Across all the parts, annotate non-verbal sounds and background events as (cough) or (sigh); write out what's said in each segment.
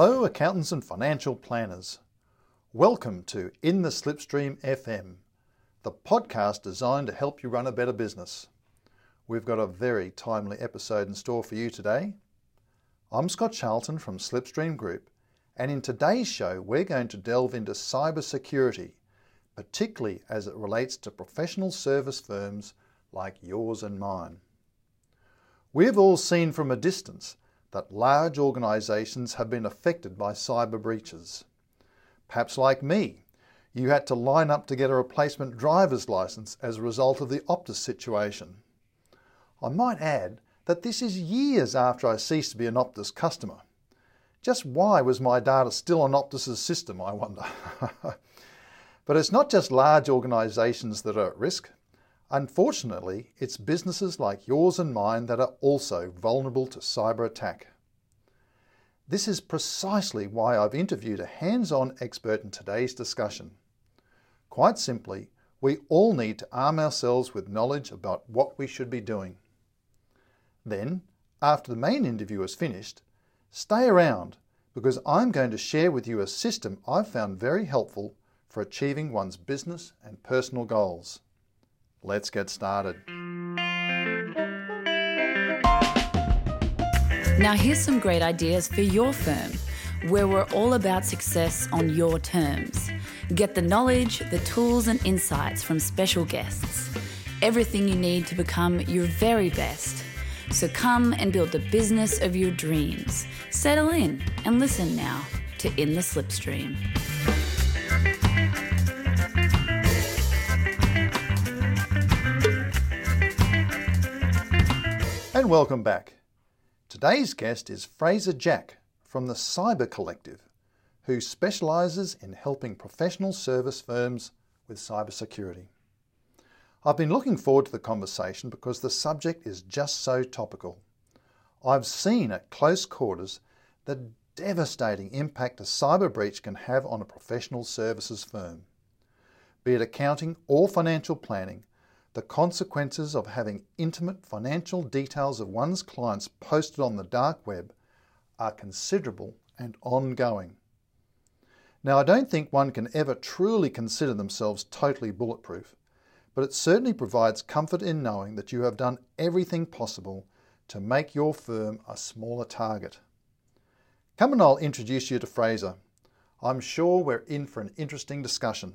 Hello, accountants and financial planners. Welcome to In the Slipstream FM, the podcast designed to help you run a better business. We've got a very timely episode in store for you today. I'm Scott Charlton from Slipstream Group, and in today's show, we're going to delve into cybersecurity, particularly as it relates to professional service firms like yours and mine. We've all seen from a distance that large organisations have been affected by cyber breaches. Perhaps like me, you had to line up to get a replacement driver's licence as a result of the Optus situation. I might add that this is years after I ceased to be an Optus customer. Just why was my data still on Optus's system, I wonder? (laughs) but it's not just large organisations that are at risk. Unfortunately, it's businesses like yours and mine that are also vulnerable to cyber attack. This is precisely why I've interviewed a hands on expert in today's discussion. Quite simply, we all need to arm ourselves with knowledge about what we should be doing. Then, after the main interview is finished, stay around because I'm going to share with you a system I've found very helpful for achieving one's business and personal goals. Let's get started. Now, here's some great ideas for your firm where we're all about success on your terms. Get the knowledge, the tools, and insights from special guests. Everything you need to become your very best. So come and build the business of your dreams. Settle in and listen now to In the Slipstream. And welcome back. Today's guest is Fraser Jack from the Cyber Collective, who specialises in helping professional service firms with cybersecurity. I've been looking forward to the conversation because the subject is just so topical. I've seen at close quarters the devastating impact a cyber breach can have on a professional services firm. Be it accounting or financial planning, the consequences of having intimate financial details of one's clients posted on the dark web are considerable and ongoing. Now, I don't think one can ever truly consider themselves totally bulletproof, but it certainly provides comfort in knowing that you have done everything possible to make your firm a smaller target. Come and I'll introduce you to Fraser. I'm sure we're in for an interesting discussion.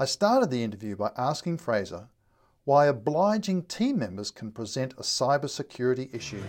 I started the interview by asking Fraser why obliging team members can present a cybersecurity issue.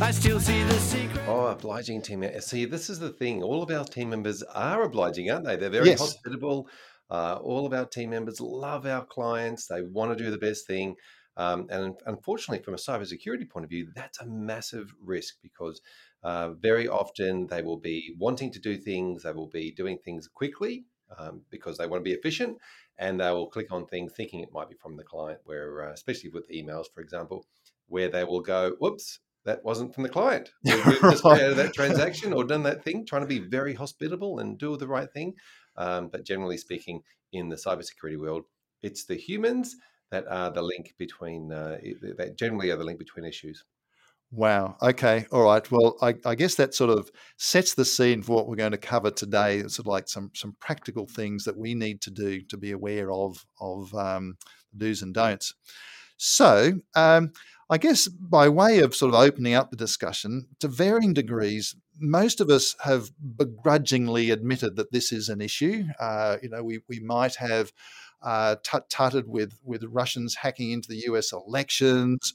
I still see the secret. Oh, obliging team members. See, this is the thing. All of our team members are obliging, aren't they? They're very Yes. hospitable. Uh, all of our team members love our clients. They want to do the best thing. Um, and unfortunately, from a cybersecurity point of view, that's a massive risk because uh, very often they will be wanting to do things, they will be doing things quickly um, because they want to be efficient, and they will click on things thinking it might be from the client, where, uh, especially with emails, for example, where they will go, whoops, that wasn't from the client. We- (laughs) We've just Right. created that transaction or done that thing, trying to be very hospitable and do the right thing. Um, but generally speaking, in the cybersecurity world, it's the humans that are the link between, uh, that generally are the link between issues. Wow. Okay. All right. Well, I, I guess that sort of sets the scene for what we're going to cover today. It's sort of like some some practical things that we need to do to be aware of of um, do's and don'ts. So, um, I guess by way of sort of opening up the discussion to varying degrees, most of us have begrudgingly admitted that this is an issue. Uh, you know, we we might have uh, tut tutted with with Russians hacking into the U.S. elections,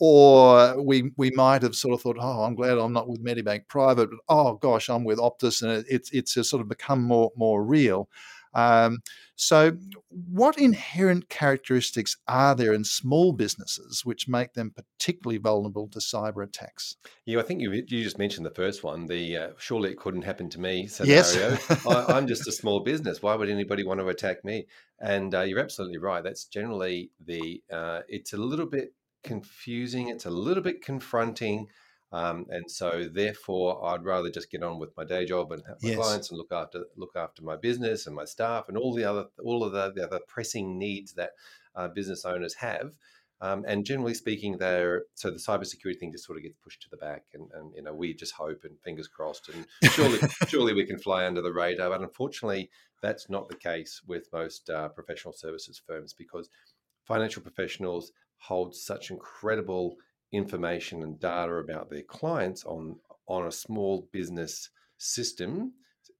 or we we might have sort of thought, oh, I'm glad I'm not with Medibank Private, but oh gosh, I'm with Optus, and it, it's it's sort of become more more real. Um, so, what inherent characteristics are there in small businesses which make them particularly vulnerable to cyber attacks? Yeah, I think you you just mentioned the first one. The uh, surely it couldn't happen to me Yes. scenario. I, I'm just a small business. Why would anybody want to attack me? And uh, you're absolutely right. That's generally the. Uh, it's a little bit confusing. It's a little bit confronting. Um, and so, therefore, I'd rather just get on with my day job and have my Yes. clients and look after look after my business and my staff and all the other all of the, the other pressing needs that uh, business owners have. Um, and generally speaking, they're so the cybersecurity thing just sort of gets pushed to the back, and, and you know we just hope and fingers crossed, and surely (laughs) surely we can fly under the radar. But unfortunately, that's not the case with most uh, professional services firms because financial professionals hold such incredible information and data about their clients on on a small business system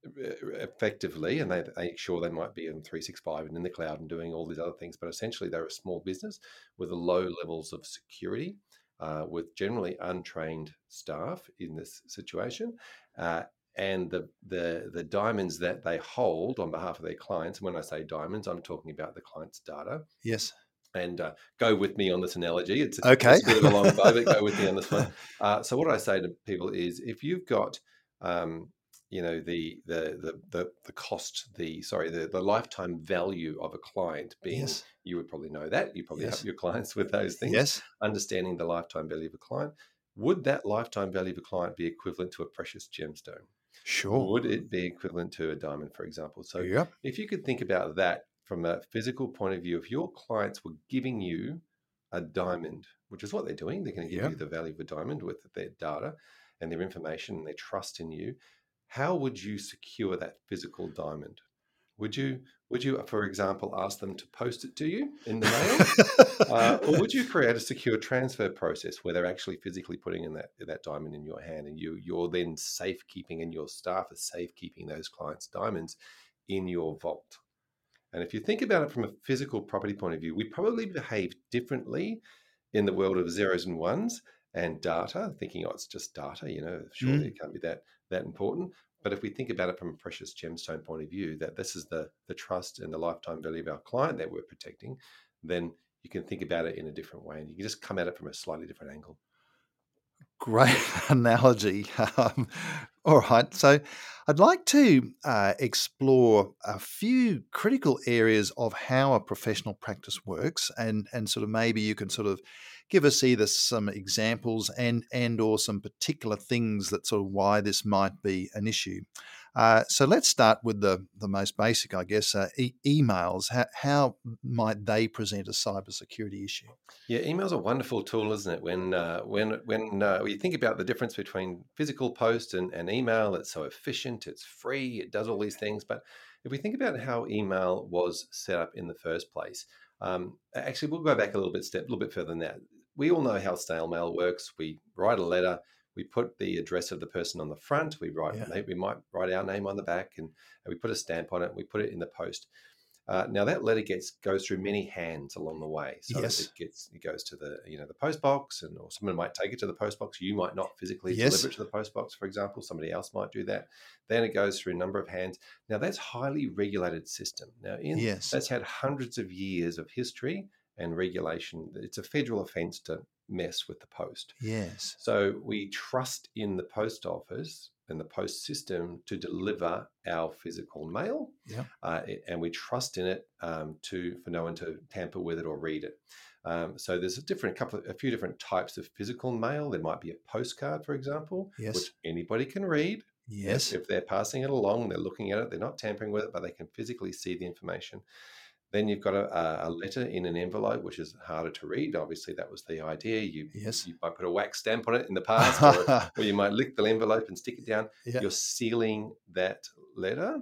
uh, effectively and they, they sure they might be in 365 and in the cloud and doing all these other things but essentially they're a small business with low levels of security uh, with generally untrained staff in this situation uh, and the, the the diamonds that they hold on behalf of their clients and when i say diamonds i'm talking about the client's data Yes. And uh, go with me on this analogy. It's, Okay. it's a bit of a long bow, but go with me on this one. (laughs) Uh, so what I say to people is, if you've got, um, you know, the, the the the the cost, the sorry, the the lifetime value of a client being, Yes. you would probably know that. You probably Yes. help your clients with those things. Yes. Understanding the lifetime value of a client. Would that lifetime value of a client be equivalent to a precious gemstone? Sure. Would it be equivalent to a diamond, for example? So Yep. if you could think about that from a physical point of view, if your clients were giving you a diamond, which is what they're doing, they're going to give Yeah. you the value of a diamond with their data and their information and their trust in you. How would you secure that physical diamond? Would you, would you, for example, ask them to post it to you in the mail, uh, or would you (laughs) create a secure transfer process where they're actually physically putting in that that diamond in your hand, and you you're then safekeeping, and your staff is safekeeping those clients' diamonds in your vault? And if you think about it from a physical property point of view, we probably behave differently in the world of zeros and ones and data, thinking, oh, it's just data, you know, surely it can't be that that important. But if we think about it from a precious gemstone point of view, that this is the the trust and the lifetime value of our client that we're protecting, then you can think about it in a different way and you can just come at it from a slightly different angle. Great (laughs) analogy. (laughs) Um, all right. So I'd like to uh, explore a few critical areas of how a professional practice works and, and sort of maybe you can sort of give us either some examples and and or some particular things that sort of why this might be an issue. Uh, so let's start with the, the most basic, I guess, uh, e- emails. How, how might they present a cybersecurity issue? Yeah, email's a wonderful tool, isn't it? When uh, when when uh, you think about the difference between physical post and, and email, it's so efficient, it's free, it does all these things. But if we think about how email was set up in the first place, um, actually, we'll go back a little bit step, a little bit further than that. We all know how snail mail works. We write a letter, we put the address of the person on the front, we write, Yeah. we might write our name on the back, and, and we put a stamp on it. We put it in the post. Uh, now that letter gets goes through many hands along the way. So Yes. it gets it goes to the you know the post box, and or someone might take it to the post box. You might not physically Yes. deliver it to the post box, for example. Somebody else might do that. Then it goes through a number of hands. Now that's highly regulated system. Now in Yes. that's had hundreds of years of history and regulation. It's a federal offence to mess with the post. Yes. So we trust in the post office and the post system to deliver our physical mail, Yeah. uh, and we trust in it um, to for no one to tamper with it or read it. Um, so there's a different couple, of, a few different types of physical mail. There might be a postcard, for example, Yes. which anybody can read. Yes. If they're passing it along, they're looking at it, they're not tampering with it, but they can physically see the information. Then you've got a, a mm. letter in an envelope, which is harder to read. Obviously, that was the idea. You Yes. you might put a wax stamp on it in the (laughs) past, or, or you might lick the envelope and stick it down. Yeah. You're sealing that letter,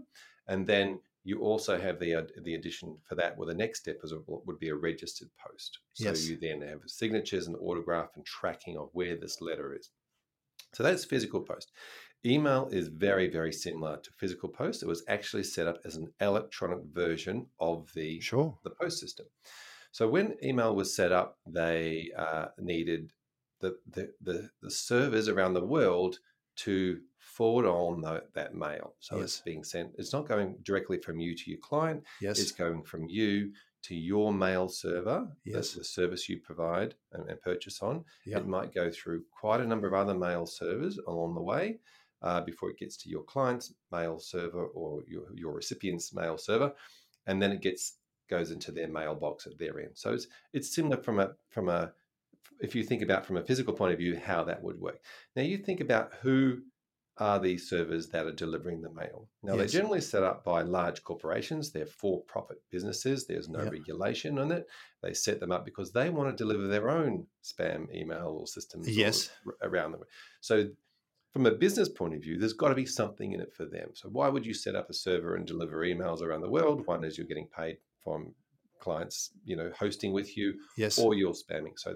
and then you also have the the addition for that. Well, the next step is a, would be a registered post. So Yes. you then have signatures and autograph and tracking of where this letter is. So that's physical post. Email is very, very similar to physical post. It was actually set up as an electronic version of the Sure. the post system. So when email was set up, they uh, needed the, the the the servers around the world to forward on tho- that mail. So it's being sent. It's not going directly from you to your client. Yes. It's going from you to your mail server. Yes. That's the service you provide and, and purchase on. Yeah. It might go through quite a number of other mail servers along the way uh, before it gets to your client's mail server or your, your recipient's mail server, and then it gets goes into their mailbox at their end. So it's it's similar from a from a if you think about from a physical point of view how that would work. Now you think about who are these servers that are delivering the mail. Now Yes. they're generally set up by large corporations. They're for-profit businesses. There's no Yep. regulation on it. They set them up because they want to deliver their own spam email or systems Yes. around them. So from a business point of view, there's got to be something in it for them. So why would you set up a server and deliver emails around the world? One is you're getting paid from clients, you know, hosting with you, Yes. or you're spamming. So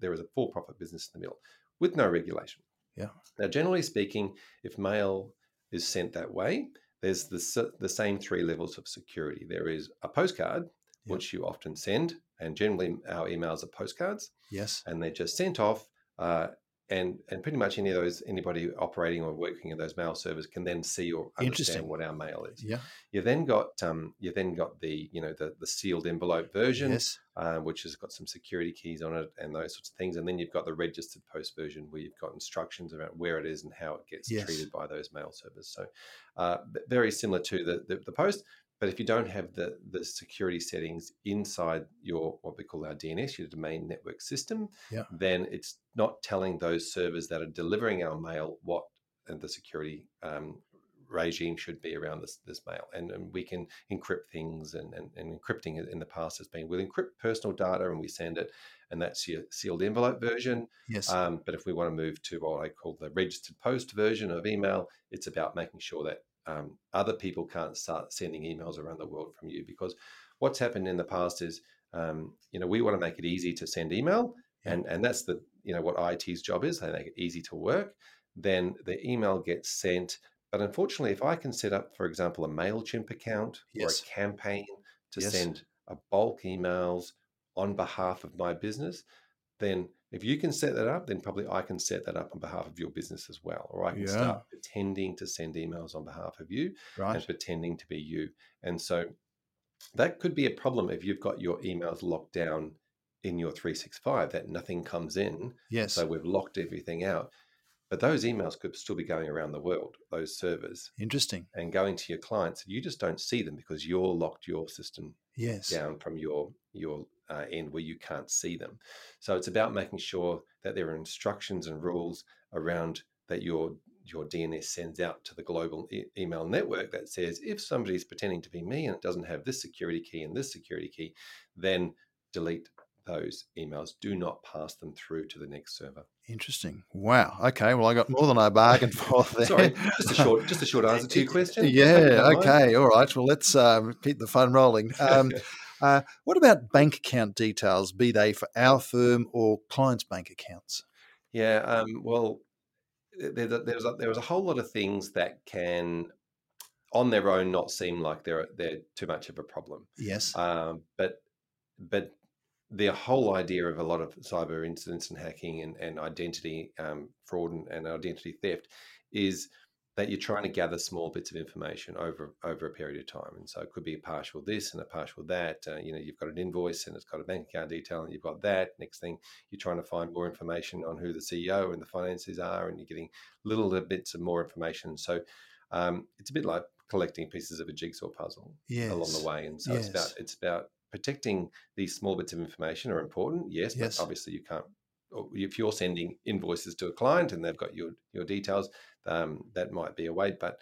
there is a for-profit business in the middle with no regulation. Yeah. Now, generally speaking, if mail is sent that way, there's the the same three levels of security. There is a postcard, Yeah. which you often send, and generally our emails are postcards, yes. and they're just sent off. Uh, and and pretty much any of those anybody operating or working in those mail servers can then see or understand what our mail is. Yeah. You then got um, you then got the you know the the sealed envelope version, Yes. uh, which has got some security keys on it and those sorts of things. And then you've got the registered post version where you've got instructions about where it is and how it gets Yes. treated by those mail servers. So uh, very similar to the, the the post. But if you don't have the the security settings inside your what we call our DNS, your domain network system, Yeah. then it's not telling those servers that are delivering our mail what uh, the security um, regime should be around this this mail. And, and we can encrypt things, and, and, and encrypting in the past has been we'll encrypt personal data and we send it, and that's your sealed envelope version. Yes. Um, but if we want to move to what I call the registered post version of email, it's about making sure that um, other people can't start sending emails around the world from you. Because what's happened in the past is, um, you know, we want to make it easy to send email, and and that's the you know what IT's job is. They make it easy to work. Then the email gets sent. But unfortunately, if I can set up, for example, a Mailchimp account Yes. or a campaign to Yes. send a bulk emails on behalf of my business, then if you can set that up, then probably I can set that up on behalf of your business as well. Or I can Yeah. start pretending to send emails on behalf of you right. and pretending to be you. And so that could be a problem if you've got your emails locked down in your 365, that nothing comes in. Yes. So we've locked everything out. But those emails could still be going around the world, those servers, Interesting. and going to your clients. You just don't see them because you're locked your system Yes. down from your your uh, end where you can't see them. So it's about making sure that there are instructions and rules around that your your DNS sends out to the global e- email network that says if somebody's pretending to be me and it doesn't have this security key and this security key, then delete those emails. Do not pass them through to the next server. Interesting. Wow. Okay. Well, I got more than I bargained (laughs) for there. Sorry, just a short just a short (laughs) answer to your question. Yeah. mind. Okay. All right. Well, let's um, keep the fun rolling. Um, (laughs) uh, what about bank account details, be they for our firm or clients' bank accounts? Yeah, um, well, there, there's a, there's a whole lot of things that can, on their own, not seem like they're they're too much of a problem. Yes. Um, but but the whole idea of a lot of cyber incidents and hacking and, and identity um, fraud and, and identity theft is that you're trying to gather small bits of information over over a period of time, and so it could be a partial this and a partial that. Uh, you know, you've got an invoice and it's got a bank account detail, and you've got that. Next thing, you're trying to find more information on who the CEO and the finances are, and you're getting little bits of more information. So um, it's a bit like collecting pieces of a jigsaw puzzle yes. along the way, and so it's about it's about protecting these small bits of information are important. Yes, Yes. but obviously you can't. If you're sending invoices to a client and they've got your your details, um, that might be a way, but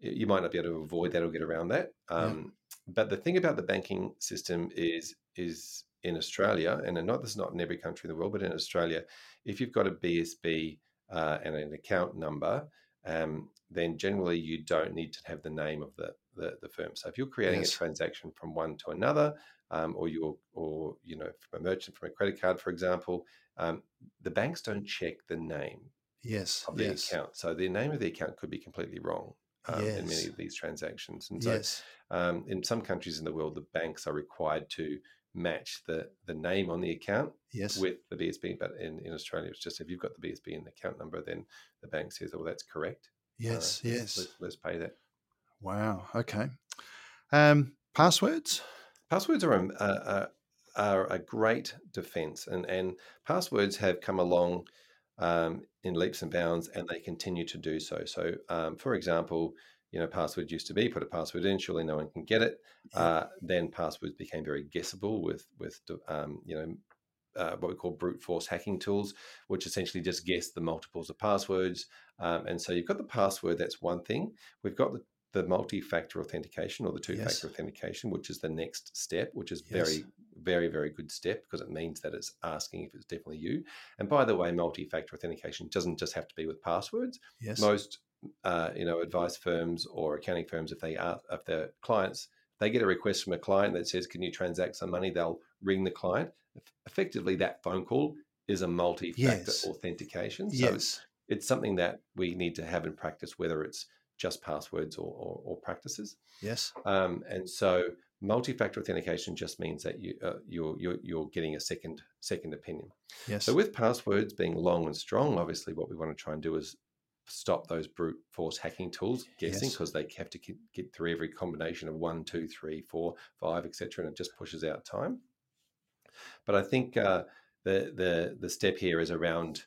you might not be able to avoid that or get around that. Yeah. Um, But the thing about the banking system is is in Australia, and not this is not in every country in the world, but in Australia, if you've got a BSB uh, and an account number, um, then generally you don't need to have the name of the the, the firm. So if you're creating Yes. a transaction from one to another, um, or you're or you know from a merchant from a credit card, for example, um, the banks don't check the name Yes. of the Yes. account. So the name of the account could be completely wrong um, in many of these transactions. And so Yes. um, in some countries in the world, the banks are required to match the the name on the account Yes. with the BSB. But in, in Australia, it's just if you've got the BSB and the account number, then the bank says, "Oh, that's correct. Uh, Yes. let's- Yes. Let's, let's pay that." Wow. Okay. Um, passwords? Passwords are a, a, are a great defense, and, and passwords have come along um, in leaps and bounds, and they continue to do so. So, um, for example, you know, password used to be put a password in, surely no one can get it. Uh, then passwords became very guessable with with um, you know uh, what we call brute force hacking tools, which essentially just guess the multiples of passwords. Um, and so you've got the password, that's one thing. We've got the, the multi factor authentication or the two factor Yes. authentication, which is the next step, which is Yes. very, very, very good step because it means that it's asking if it's definitely you. And by the way, multi factor authentication doesn't just have to be with passwords. Yes. Most uh, you know advice firms or accounting firms, if they are if their clients they get a request from a client that says, "Can you transact some money?" They'll ring the client. Effectively, that phone call is a multi-factor Yes. authentication. So it's, yes. it's something that we need to have in practice, whether it's just passwords or, or, or practices. Yes. Um, and so, multi-factor authentication just means that you uh, you're, you're you're getting a second second opinion. Yes. So with passwords being long and strong, obviously what we want to try and do is stop those brute force hacking tools guessing Yes. because they have to get- get through every combination of one, two, three, four, five, etc., and it just pushes out time. But I think uh, the the the step here is around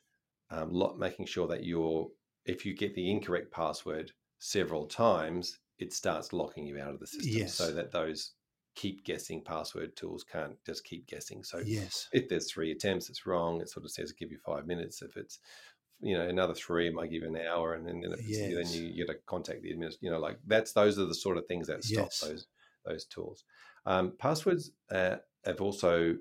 um, lot making sure that you're if you get the incorrect password several times, it starts locking you out of the system, so that those keep guessing password tools can't just keep guessing. So yes. if there's three attempts, it's wrong. It sort of says give you five minutes. If it's you know another three, it might give you an hour, and then, then if it's, then you, you got to contact the administrator. You know, like that's those are the sort of things that stop Yes. those those tools. Um, passwords uh, have also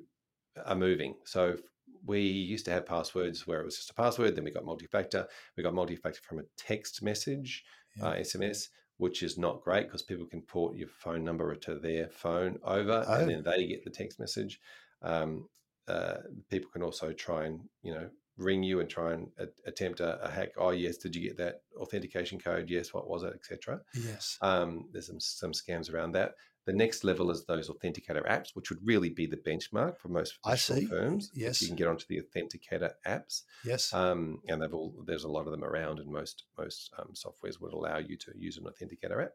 are moving. So we used to have passwords where it was just a password. Then we got multi-factor. We got multi-factor from a text message, Yeah. uh, SMS, which is not great because people can port your phone number to their phone over, Oh. and then they get the text message. Um, uh, people can also try and you know ring you and try and a- attempt a, a hack. Oh yes, did you get that authentication code? Yes, what was it, etc. Yes. Um, there's some some scams around that. The next level is those authenticator apps, which would really be the benchmark for most I see. firms. Yes. you can get onto the authenticator apps, Yes. um, and they've all there's a lot of them around, and most most um, softwares would allow you to use an authenticator app.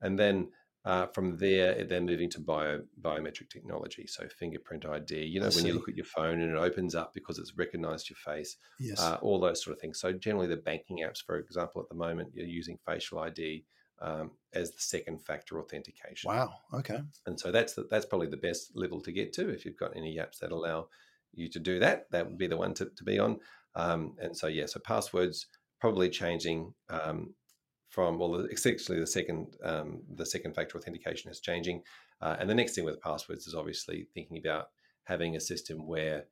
And then uh, from there, they're moving to bio, biometric technology, so fingerprint ID. You know, I when you look at your phone and it opens up because it's recognised your face, yes. uh, all those sort of things. So generally, the banking apps, for example, at the moment, you're using facial ID um, as the second factor authentication. wow. Okay. And so that's the, that's probably the best level to get to. If you've got any apps that allow you to do that, that would be the one to, to be on. Um, and so yeah, so passwords probably changing um, from well, essentially the second um, the second factor authentication is changing. Uh, and the next thing with passwords is obviously thinking about having a system where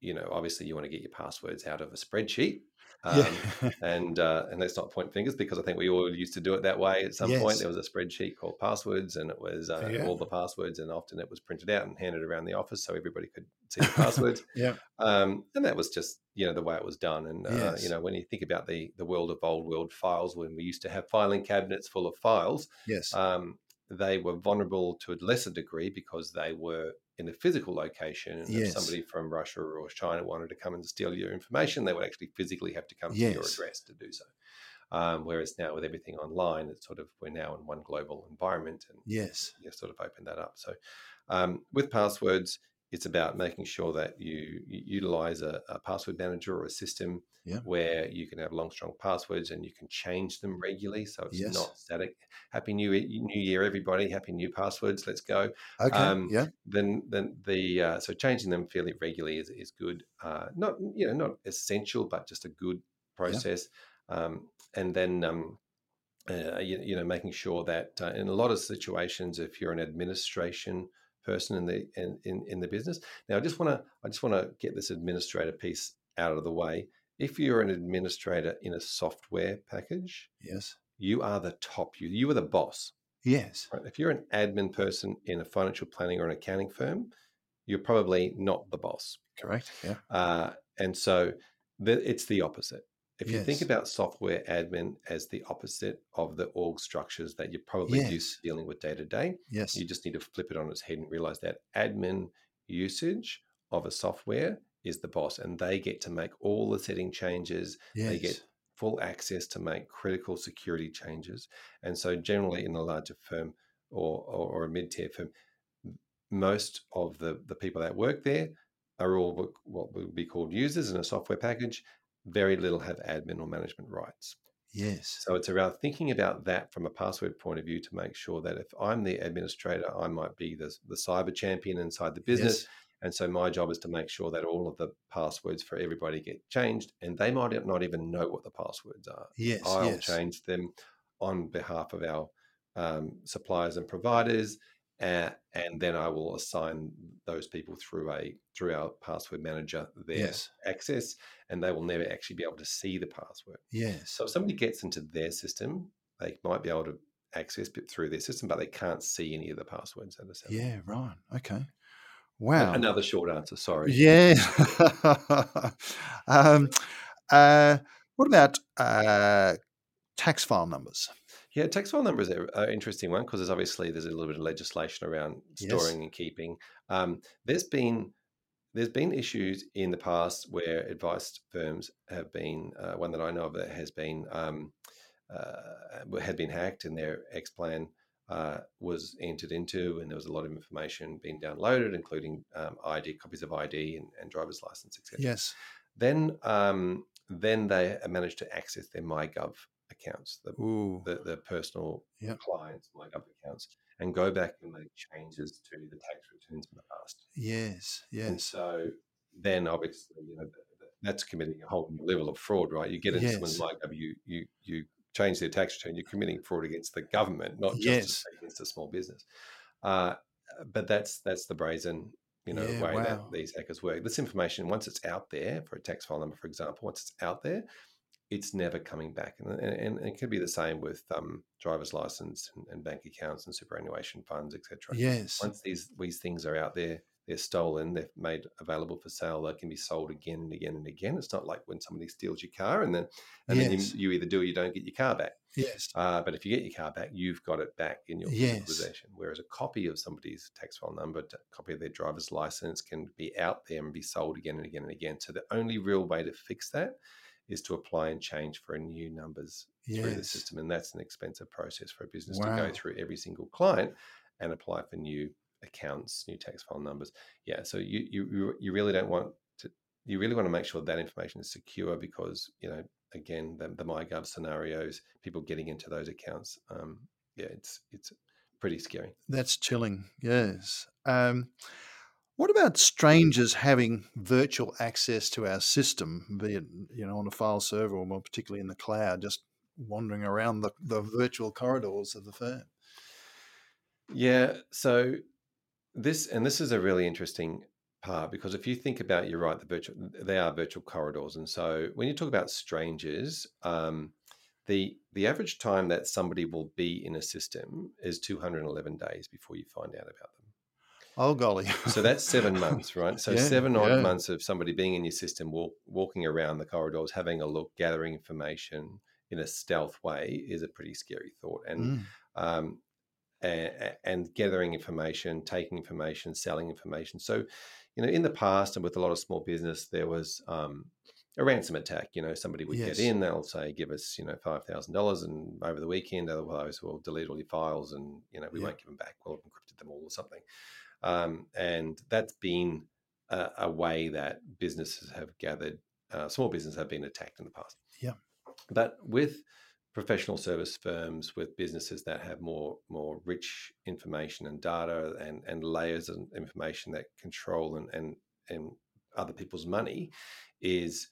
you know obviously you want to get your passwords out of a spreadsheet. Um, yeah. (laughs) and uh, and let's not point fingers because I think we all used to do it that way. At some point, there was a spreadsheet called passwords, and it was uh, Yeah. all the passwords, and often it was printed out and handed around the office so everybody could see the passwords. (laughs) yeah. Um, and that was just you know the way it was done. And uh, Yes. you know when you think about the the world of old world files, when we used to have filing cabinets full of files, Yes. um, they were vulnerable to a lesser degree because they were in a physical location. And Yes. if somebody from Russia or China wanted to come and steal your information, they would actually physically have to come to your address to do so. Um, whereas now with everything online, it's sort of we're now in one global environment and yes. you sort of open that up. So um, with passwords, it's about making sure that you, you utilize a, a password manager or a system Yeah. where you can have long, strong passwords and you can change them regularly. So it's Yes. not static. Happy New Year, New Year, everybody! Happy new passwords. Let's go. Okay. Um, yeah. Then, then the uh, so changing them fairly regularly is, is good. Uh, not you know not essential, but just a good process. Um, and then um, uh, you, you know making sure that uh, in a lot of situations, if you're an administration person in the in, in, in the business, now I just want to I just want to get this administrator piece out of the way. If you're an administrator in a software package, Yes. you are the top. You you are the boss. Yes. Right? If you're an admin person in a financial planning or an accounting firm, you're probably not the boss. Correct. Yeah. Uh, and so the, it's the opposite. If you think about software admin as the opposite of the org structures that you're probably Yes. used to dealing with day to day, Yes. you just need to flip it on its head and realize that admin usage of a software is the boss and they get to make all the setting changes yes. they get full access to make critical security changes. And so, generally, in a larger firm or, or, or a mid tier firm, most of the, the people that work there are all what would be called users in a software package. Very little have admin or management rights. Yes. So, it's around thinking about that from a password point of view to make sure that if I'm the administrator, I might be the, the cyber champion inside the business. Yes. And so my job is to make sure that all of the passwords for everybody get changed, and they might not even know what the passwords are. Yes, I'll yes. change them on behalf of our um, suppliers and providers, uh, and then I will assign those people through a through our password manager their Yes. access, and they will never actually be able to see the password. Yes. So if somebody gets into their system, they might be able to access it through their system, but they can't see any of the passwords that are set. Yeah, right. Okay. Wow. Another short answer. Sorry. Yeah. (laughs) um, uh, what about uh, tax file numbers? Yeah, tax file number is an interesting one because there's obviously there's a little bit of legislation around Yes. storing and keeping. Um, there's been there's been issues in the past where advice firms have been uh, one that I know of that has been um, uh, had been hacked and their Xplan uh, was entered into, and there was a lot of information being downloaded, including um, ID copies of ID and, and driver's license, etc. Yes. Then um, then they managed to access their MyGov accounts, the the, the personal Yep. clients, MyGov accounts, and go back and make changes to the tax returns in the past. Yes. yes. And so then obviously, you know, th- th- that's committing a whole new level of fraud, right? You get into someone's Yes. MyGov, you, you, you change their tax return, you're committing fraud against the government, not just Yes. against a small business. Uh, but that's that's the brazen you know Yeah, way wow. that these hackers work. This information, once it's out there for a tax file number, for example, once it's out there, it's never coming back. And, and, and it could be the same with um, driver's license and, and bank accounts and superannuation funds, etc. Yes. Once these these things are out there, they're stolen, they're made available for sale, they can be sold again and again and again. It's not like when somebody steals your car and then and then you, you either do or you don't get your car back. Yes. Uh, but if you get your car back, you've got it back in your Yes. possession. Whereas a copy of somebody's tax file number, a copy of their driver's license can be out there and be sold again and again and again. So the only real way to fix that is to apply and change for a new numbers through the system. And that's an expensive process for a business to go through every single client and apply for new accounts, new tax file numbers. Yeah. So you you you- you really don't want to you really want to make sure that information is secure because you know again the, the MyGov scenarios, people getting into those accounts, um, yeah, it's it's pretty scary. That's chilling. Yes. Um, what about strangers having virtual access to our system, be it you know on a file server or more particularly in the cloud, just wandering around the, the virtual corridors of the firm? Yeah. So this and this is a really interesting part because if you think about you're right the virtual they are virtual corridors and so when you talk about strangers um, the the average time that somebody will be in a system is 211 days before you find out about them Oh golly! so that's seven months right so Yeah, seven odd yeah. months of somebody being in your system walk, walking around the corridors having a look gathering information in a stealth way is a pretty scary thought and Mm, um, and, and gathering information, taking information, selling information. So, you know, in the past and with a lot of small business, there was um, a ransom attack. You know, somebody would Yes. get in, they'll say, "Give us, you know, five thousand dollars," and over the weekend, otherwise we'll delete all your files, and you know, we Yeah. won't give them back. We'll have encrypted them all or something. Um, and that's been a, a way that businesses have gathered, uh, small businesses have been attacked in the past. Yeah. But with professional service firms, with businesses that have more more rich information and data and, and layers of information that control and, and and other people's money, is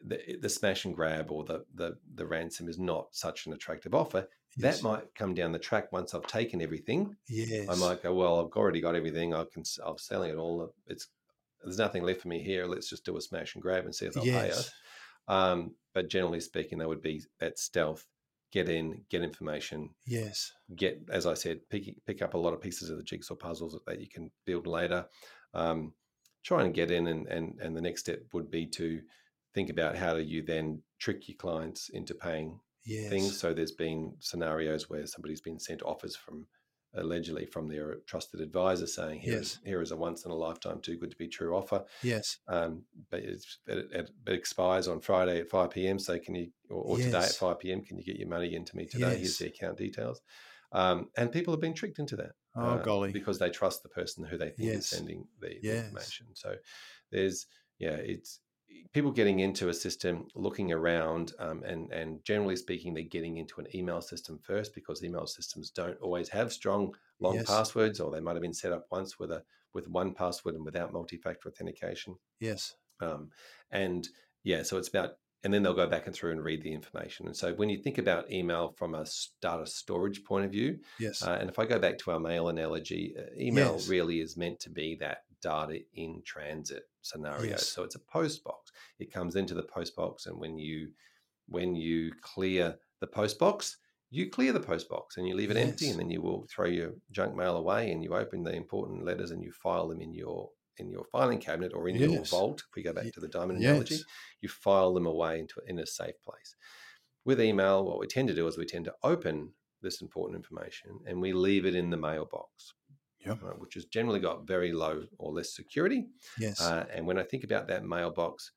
the, the smash and grab or the, the the ransom is not such an attractive offer. Yes. That might come down the track once I've taken everything yes. I might go, well, I've already got everything. I can, I'm selling it all. It's there's nothing left for me here. Let's just do a smash and grab and see if they'll pay Yes. us. Um, but generally speaking, that would be that stealth. Get in, get information, Yes. get, as I said, pick pick up a lot of pieces of the jigsaw puzzles that, that you can build later. Um, try and get in, and and and the next step would be to think about how do you then trick your clients into paying Yes. things. So there's been scenarios where somebody's been sent offers from allegedly from their trusted advisor saying here is here is a once in a lifetime too good to be true offer. Yes. Um, but it's, it, it, it expires on Friday at 5 p.m. So can you or, or today at 5 p.m. Can you get your money into me today? Yes. Here's the account details. Um, and people have been tricked into that Oh uh, golly! because they trust the person who they think Yes. is sending the, the information. So there's yeah, it's people getting into a system, looking around, um, and and generally speaking, they're getting into an email system first because email systems don't always have strong long Yes. passwords, or they might have been set up once with a with one password and without multi-factor authentication. Yes. Um, and yeah, so it's about, and then they'll go back and through and read the information. And so when you think about email from a data storage point of view, Yes. uh, and if I go back to our mail analogy, uh, email Yes. really is meant to be that data in transit scenario. Yes. So it's a post box. It comes into the post box, and when you when you clear the post box, you clear the post box and you leave it empty, and then you will throw your junk mail away, and you open the important letters and you file them in your in your filing cabinet or in your vault. If we go back to the diamond analogy, you file them away into in a safe place. With email, what we tend to do is we tend to open this important information and we leave it in the mailbox, Yep. right, which has generally got very low or less security. Yes. Uh, and when I think about that mailbox,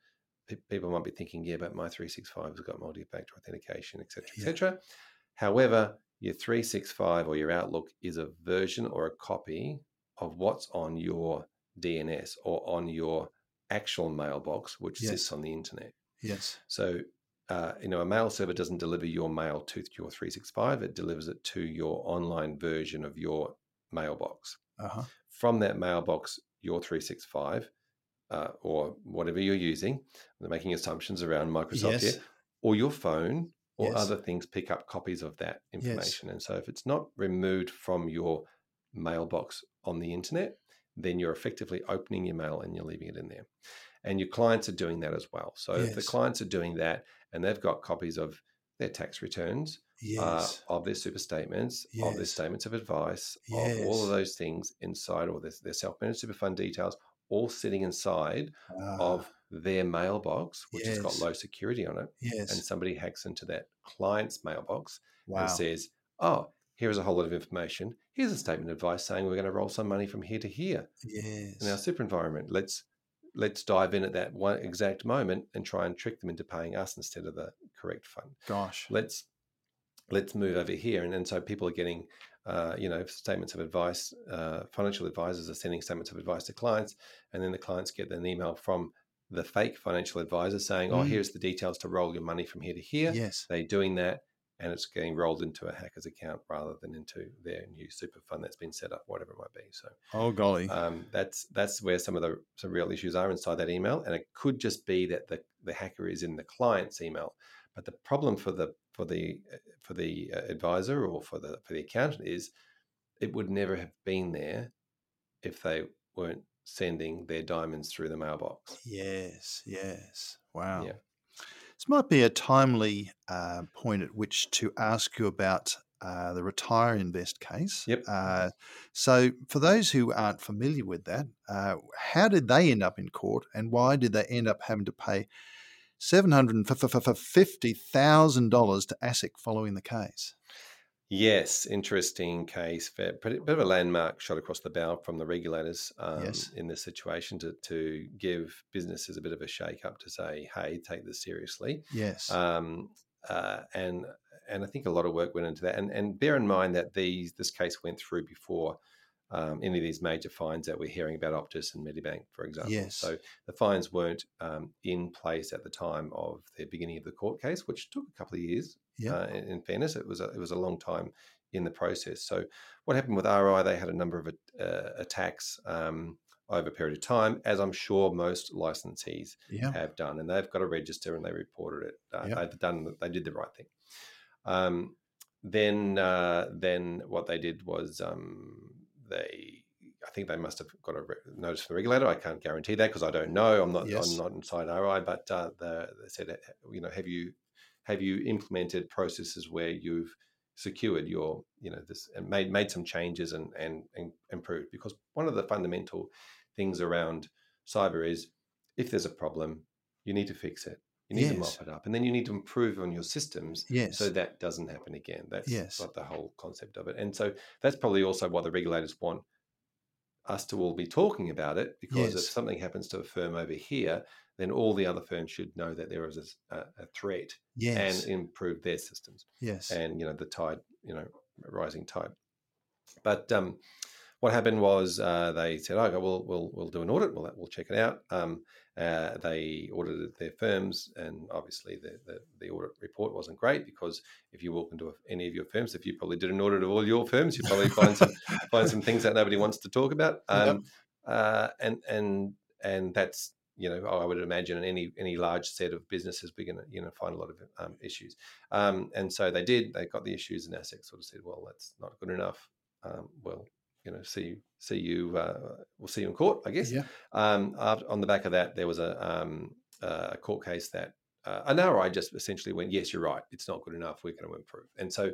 pe- people might be thinking, yeah, but my 365 has got multi-factor authentication, et cetera, et Yeah. cetera. However, your 365 or your Outlook is a version or a copy of what's on your DNS or on your actual mailbox, which Yes. sits on the internet. yes. So, uh, you know, a mail server doesn't deliver your mail to your 365, it delivers it to your online version of your mailbox. Uh huh. From that mailbox, your 365, uh, or whatever you're using, they're making assumptions around Microsoft Yes. here, or your phone or Yes. other things pick up copies of that Yes. information. And so, if it's not removed from your mailbox on the internet, then you're effectively opening your mail and you're leaving it in there. And your clients are doing that as well. So, if the clients are doing that and they've got copies of their tax returns, uh, Yes. of their super statements, of their statements of advice, of all of those things inside, or their, their self-managed super fund details, all sitting inside of Ah, their mailbox, which has got low security on it, yes. and somebody hacks into that client's mailbox wow. and says, "Oh, here's a whole lot of information. Here's a statement of advice saying we're going to roll some money from here to here yes. in our super environment. Let's let's dive in at that one exact moment and try and trick them into paying us instead of the correct fund." Gosh. let's let's move over here and, and so people are getting uh, you know statements of advice uh, financial advisors are sending statements of advice to clients and then the clients get an email from the fake financial advisor saying oh Mm. here's the details to roll your money from here to here Yes. they're doing that and it's getting rolled into a hacker's account rather than into their new super fund that's been set up whatever it might be so Oh golly. um, that's that's where some of the some real issues are inside that email, and it could just be that the, the hacker is in the client's email. But the problem for the for the uh, for the uh, advisor or for the for the accountant is it would never have been there if they weren't sending their diamonds through the mailbox. yes. Yes. Wow. Yeah. This might be a timely uh, point at which to ask you about uh, the Retireinvest case. Yep. Uh, so, for those who aren't familiar with that, uh, how did they end up in court, and why did they end up having to pay seven hundred and fifty thousand dollars to ASIC following the case? Yes, interesting case. Pretty- bit of a landmark shot across the bow from the regulators um, Yes. in this situation to, to give businesses a bit of a shake up to say, hey, take this seriously. Yes. um, uh, and and I think a lot of work went into that. And and bear in mind that these this case went through before um, any of these major fines that we're hearing about Optus and Medibank, for example. Yes. So the fines weren't um, in place at the time of the beginning of the court case, which took a couple of years. Yeah. Uh, in, in fairness, it was a, it was a long time in the process. So what happened with RI? They had a number of uh, attacks. Um, over a period of time, as I'm sure most licensees have done, and they've got a register and they reported it. Uh, Yep. They've done, they did the right thing. Um, then, uh, then what they did was um, they, I think they must have got a re- notice from the regulator. I can't guarantee that because I don't know. I'm not, Yes. I'm not inside RI, but uh, the, they said, uh, you know, have you, have you implemented processes where you've secured your, you know, this and made made some changes and and, and improved? Because one of the fundamental things around cyber is if there's a problem, you need to fix it. You need to mop it up, and then you need to improve on your systems Yes. so that doesn't happen again. That's Yes. the whole concept of it. And so that's probably also why the regulators want us to all be talking about it, because if something happens to a firm over here, then all the other firms should know that there is a, a threat yes. and improve their systems yes. and you know the tide you know rising tide but um what happened was uh, they said okay we'll, we'll we'll do an audit we'll, we'll check it out um, uh, they audited their firms and obviously the, the, the audit report wasn't great because if you walk into any of your firms if you probably did an audit of all your firms you probably find some (laughs) find some things that nobody wants to talk about um, uh, and and and that's you know I would imagine in any any large set of businesses we're going to you know find a lot of um, issues. Um, and so they did. They got the issues, and ASIC sort of said, "Well, that's not good enough. Um, well, you know, see see you. Uh, we'll see you in court, I guess." Yeah. Um, after, on the back of that, there was a um, uh, a court case that uh, NRI just essentially went, "Yes, you're right. It's not good enough. We're going to improve." And so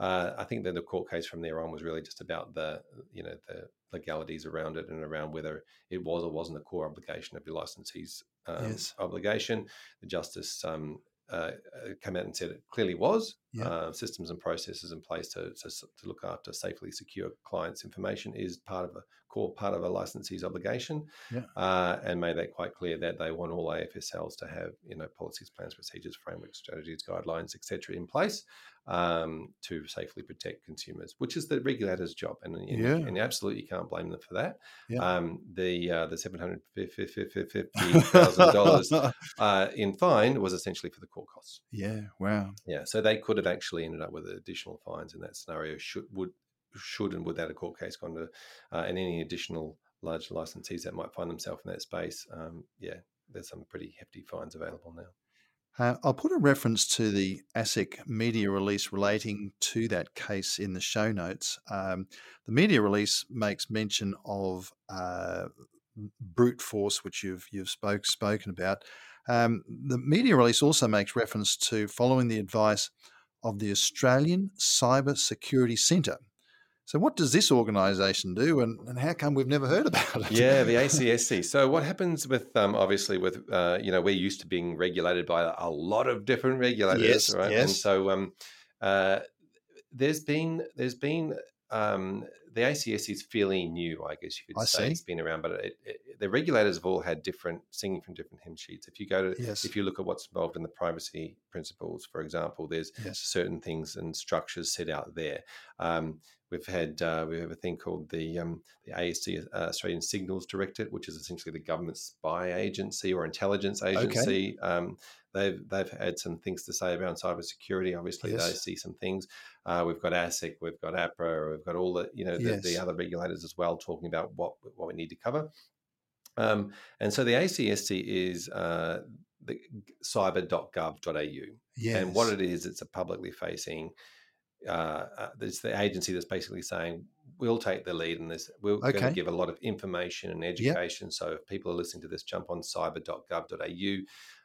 uh, I think that the court case from there on was really just about the you know the legalities around it and around whether it was or wasn't a core obligation of your licensee's um, Yes. obligation. The justice um, uh, uh, came out and said it clearly was. Yeah. Uh, systems and processes in place to, to, to look after safely secure clients' information is part of a core part of a licensee's obligation, Yeah. uh, and made that quite clear that they want all AFSLs to have you know policies, plans, procedures, frameworks, strategies, guidelines, etc. in place um, to safely protect consumers, which is the regulator's job, and, and, Yeah. and absolutely you can't blame them for that. Yeah. Um, the uh, the seven hundred fifty thousand dollars (laughs) uh, in fine was essentially for the court costs. yeah. Wow. Yeah, so they could have actually ended up with additional fines in that scenario. Should would should and would that a court case gone to uh, and any additional large licensees that might find themselves in that space. Um, yeah, there's some pretty hefty fines available now. Uh, I'll put a reference to the ASIC media release relating to that case in the show notes. Um, the media release makes mention of uh, brute force, which you've you've spoke spoken about. Um, the media release also makes reference to following the advice of the Australian Cyber Security Centre. So, what does this organisation do, and, and how come we've never heard about it? Yeah, the (laughs) ACSC. So what happens with um, obviously with uh, you know we're used to being regulated by a lot of different regulators, Yes, right? And yes. so um, uh, there's been there's been um, the ACS is fairly new, I guess you could I say. see. It's been around, but it, it, the regulators have all had different singing from different hymn sheets. If you go to Yes. if you look at what's involved in the privacy principles, for example, there's Yes. certain things and structures set out there. Um, we've had uh, we have a thing called the um, the ASD uh, Australian Signals Directorate, which is essentially the government spy agency or intelligence agency. Um, they've they've had some things to say around cybersecurity. Obviously, they see some things. Uh, we've got ASIC, we've got APRA, we've got all the you know the, the other regulators as well talking about what what we need to cover. Um, and so the ACSC is uh, the cyber.gov.au. Yes. And what it is, it's a publicly facing. Uh, uh, it's the agency that's basically saying we'll take the lead in this. We're going to give a lot of information and education. So if people are listening to this, jump on cyber.gov.au,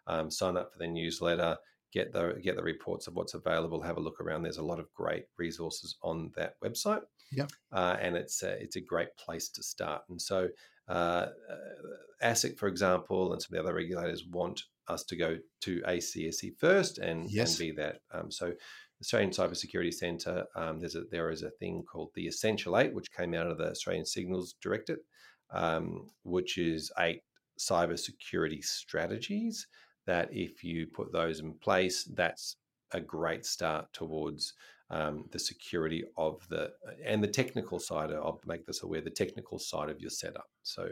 um, sign up for their newsletter, get the get the reports of what's available, have a look around. There's a lot of great resources on that website. Yep. uh, and it's a, it's a great place to start. And so uh, uh, ASIC, for example, and some of the other regulators want us to go to ACSC first and, Yes. and be that. Um, so, Australian Cybersecurity Centre, um, there's a, there is a thing called the Essential Eight, which came out of the Australian Signals Directorate, um, which is eight cybersecurity strategies that, if you put those in place, that's a great start towards um, the security of the and the technical side. I'll make this aware the technical side of your setup. So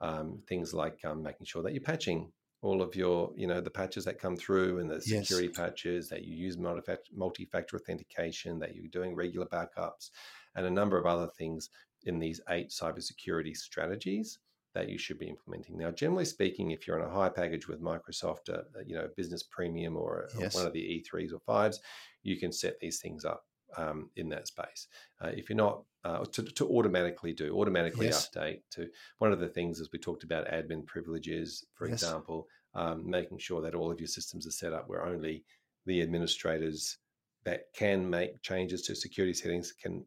um, things like um, making sure that you're patching all of your, you know, the patches that come through and the Yes. security patches that you use multi-fac- multi-factor authentication, that you're doing regular backups, and a number of other things in these eight cybersecurity strategies that you should be implementing. Now, generally speaking, if you're on a high package with Microsoft, uh, you know, Business Premium or, or Yes. one of the E3s or 5s, you can set these things up um, in that space. Uh, if you're not, uh, to, to automatically do, automatically Yes. update to one of the things as we talked about admin privileges, for Yes. example, um, making sure that all of your systems are set up where only the administrators that can make changes to security settings can.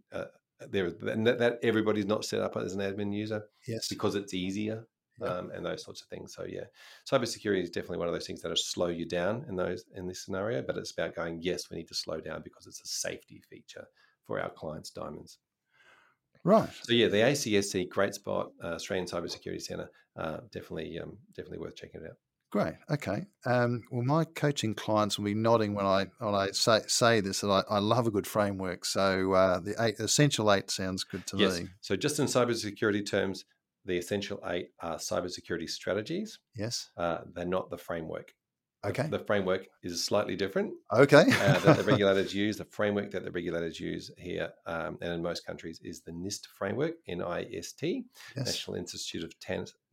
There, and that, that everybody's not set up as an admin user Yes. because it's easier um, and those sorts of things. So yeah, cybersecurity is definitely one of those things that'll slow you down in those in this scenario. But it's about going, yes, we need to slow down because it's a safety feature for our clients' diamonds. Right. So yeah, the ACSC, great spot, uh, Australian Cybersecurity Centre, uh, definitely um, definitely worth checking it out. Great. Okay. Um, well, my coaching clients will be nodding when I when I say say this that I, I love a good framework. So uh, the eight, essential eight sounds good to Yes. me. So just in cybersecurity terms, the essential eight are cybersecurity strategies. Yes. Uh, they're not the framework. Okay. The, framework is slightly different Okay. uh, that the (laughs) regulators use. The framework that the regulators use here um, and in most countries is the NIST framework, N-I-S-T, yes. National Institute of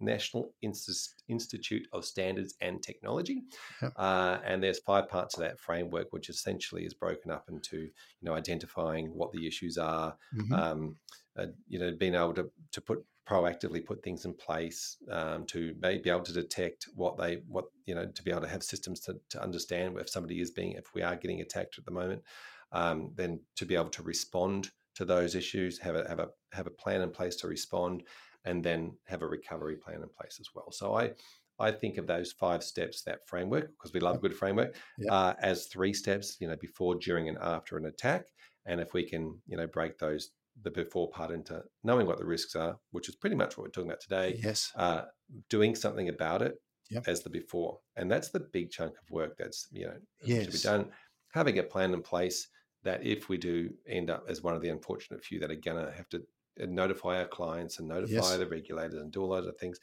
National Insti- Institute of Standards and Technology. Yep. Uh, and there's five parts of that framework, which essentially is broken up into you know identifying what the issues are, Mhm. um, uh, you know, being able to to put proactively put things in place um, to may be able to detect what they what you know to be able to have systems to, to understand if somebody is being if we are getting attacked at the moment um, then to be able to respond to those issues have a have a have a plan in place to respond and then have a recovery plan in place as well so i I think of those five steps, that framework, because we love a good framework, Yep. uh, as three steps. You know, before, during, and after an attack. And if we can, you know, break those the before part into knowing what the risks are, which is pretty much what we're talking about today, Yes. uh, doing something about it Yep. as the before, and that's the big chunk of work that's you know yes. to be done. Having a plan in place that if we do end up as one of the unfortunate few that are going to have to uh, notify our clients and notify Yes. the regulators and do all those other things,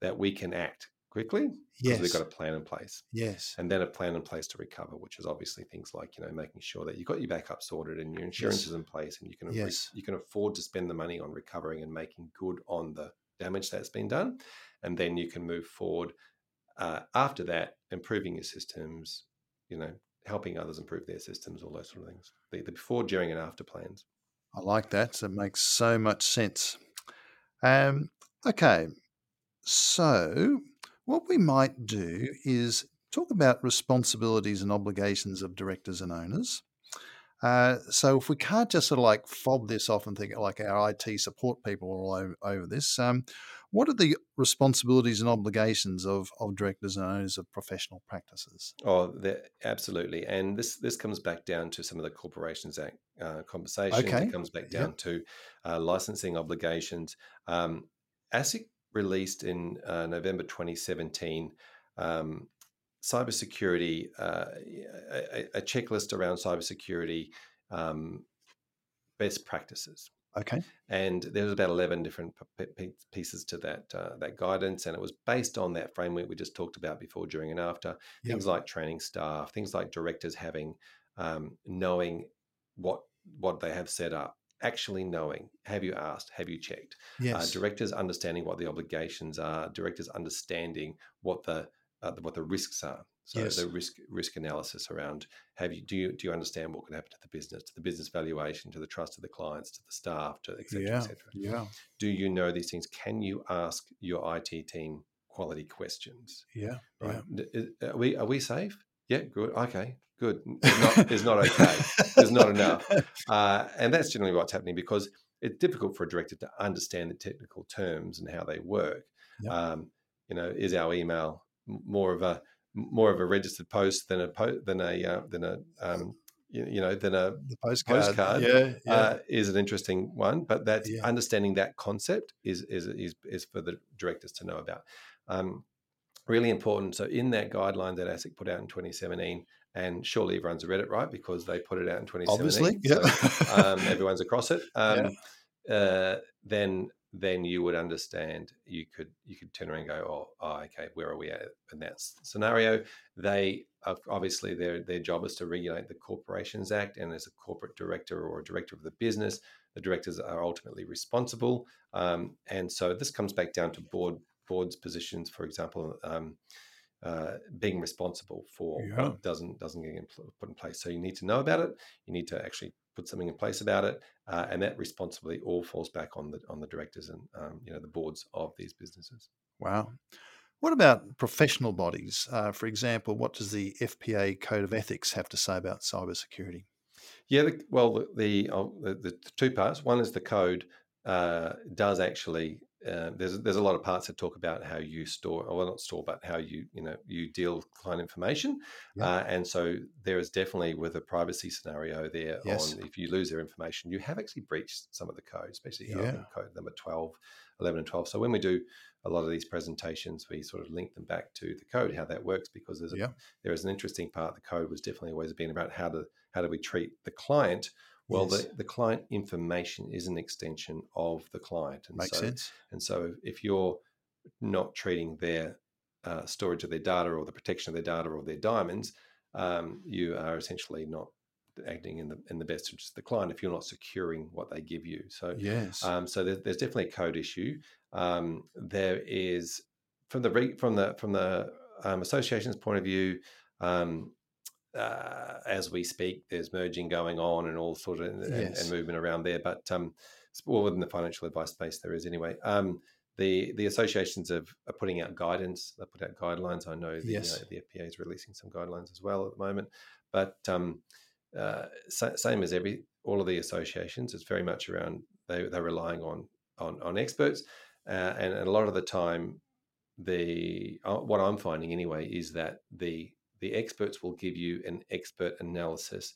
that we can act quickly because Yes. we've got a plan in place Yes. and then a plan in place to recover, which is obviously things like you know making sure that you've got your backup sorted and your insurance Yes. is in place, and you can Yes. you can afford to spend the money on recovering and making good on the damage that's been done, and then you can move forward uh, after that, improving your systems, you know, helping others improve their systems, all those sort of things. The, the before, during, and after plans. I like that. It makes so much sense. Um, okay. So, what we might do is talk about responsibilities and obligations of directors and owners. Uh, so, if we can't just sort of like fob this off and think like our IT support people are all over, over this, um, what are the responsibilities and obligations of, of directors and owners of professional practices? Oh, absolutely. And this this comes back down to some of the Corporations Act uh, conversations. Okay. It comes back Yep. down to uh, licensing obligations. Um, ASIC released in uh, November 2017 um, cybersecurity, uh, a, a- checklist around cybersecurity um, best practices Okay. and there's about 11 different p- pieces to that uh, that guidance and it was based on that framework we just talked about before during and after Yep. things like training staff things like directors having um, knowing what what they have set up actually knowing have you asked have you checked Yes. uh, directors understanding what the obligations are directors understanding what the uh, what the risks are so Yes. the risk risk analysis around have you do you do you understand what can happen to the business to the business valuation to the trust of the clients to the staff to et cetera, yeah. et cetera. Yeah. do you know these things can you ask your IT team quality questions Yeah. Yeah. right is- are we are we safe yeah good okay good is not, is not okay is not enough (laughs) uh, and that's generally what's happening because it's difficult for a director to understand the technical terms and how they work. Yep. Um, you know, is our email more of a more of a registered post than a po- than a uh, than a um, you, you know than a The postcard. Postcard, Yeah. Yeah. uh, is an interesting one, but that Yeah. understanding that concept is, is is is for the directors to know about. Um, really important. So in that guideline that ASIC put out in 2017, and surely everyone's read it, right? Because they put it out in 2017. Obviously. Yeah. So, um, everyone's across it. (laughs) Um, uh, then then you would understand. You could you could turn around and go, oh, oh, okay, where are we at in that scenario? They obviously their their job is to regulate the Corporations Act, and as a corporate director or a director of the business, the directors are ultimately responsible. Um, and so this comes back down to board boards positions, for example. Um, uh, being responsible for Yeah. what doesn't doesn't get put in place. So you need to know about it. You need to actually put something in place about it, uh, and that responsibility all falls back on the on the directors and um, you know the boards of these businesses. Wow. What about professional bodies? Uh, for example, what does the FPA Code of Ethics have to say about cybersecurity? Yeah, the, well, the the, oh, the the two parts. One is the code uh, does actually. Uh, there's there's a lot of parts that talk about how you store, or well, not store, but how you you know you deal with client information, Yeah. uh, and so there is definitely with a privacy scenario there Yes. on if you lose their information, you have actually breached some of the code, especially Yeah. code number 12, 11, and 12. So when we do a lot of these presentations, we sort of link them back to the code, how that works, because there's a, Yeah. there is an interesting part. The code was definitely always been about how to how do we treat the client. Well, Yes. the, the client information is an extension of the client, and Makes so sense. and so if you're not treating their uh, storage of their data or the protection of their data or their diamonds, um, you are essentially not acting in the in the best interest of the client if you're not securing what they give you. So Yes. um, so there's, there's definitely a code issue. Um, there is from the re, from the from the um, association's point of view. Um, uh, as we speak, there's merging going on and all sort of and, Yes. and movement around there. But um, well, within the financial advice space, there is anyway. Um, the the associations have, are putting out guidance. They put out guidelines. I know the Yes. uh, the FPA is releasing some guidelines as well at the moment. But um, uh, sa- same as every all of the associations, it's very much around they they're relying on on on experts, uh, and, and a lot of the time, the uh, what I'm finding anyway is that the the experts will give you an expert analysis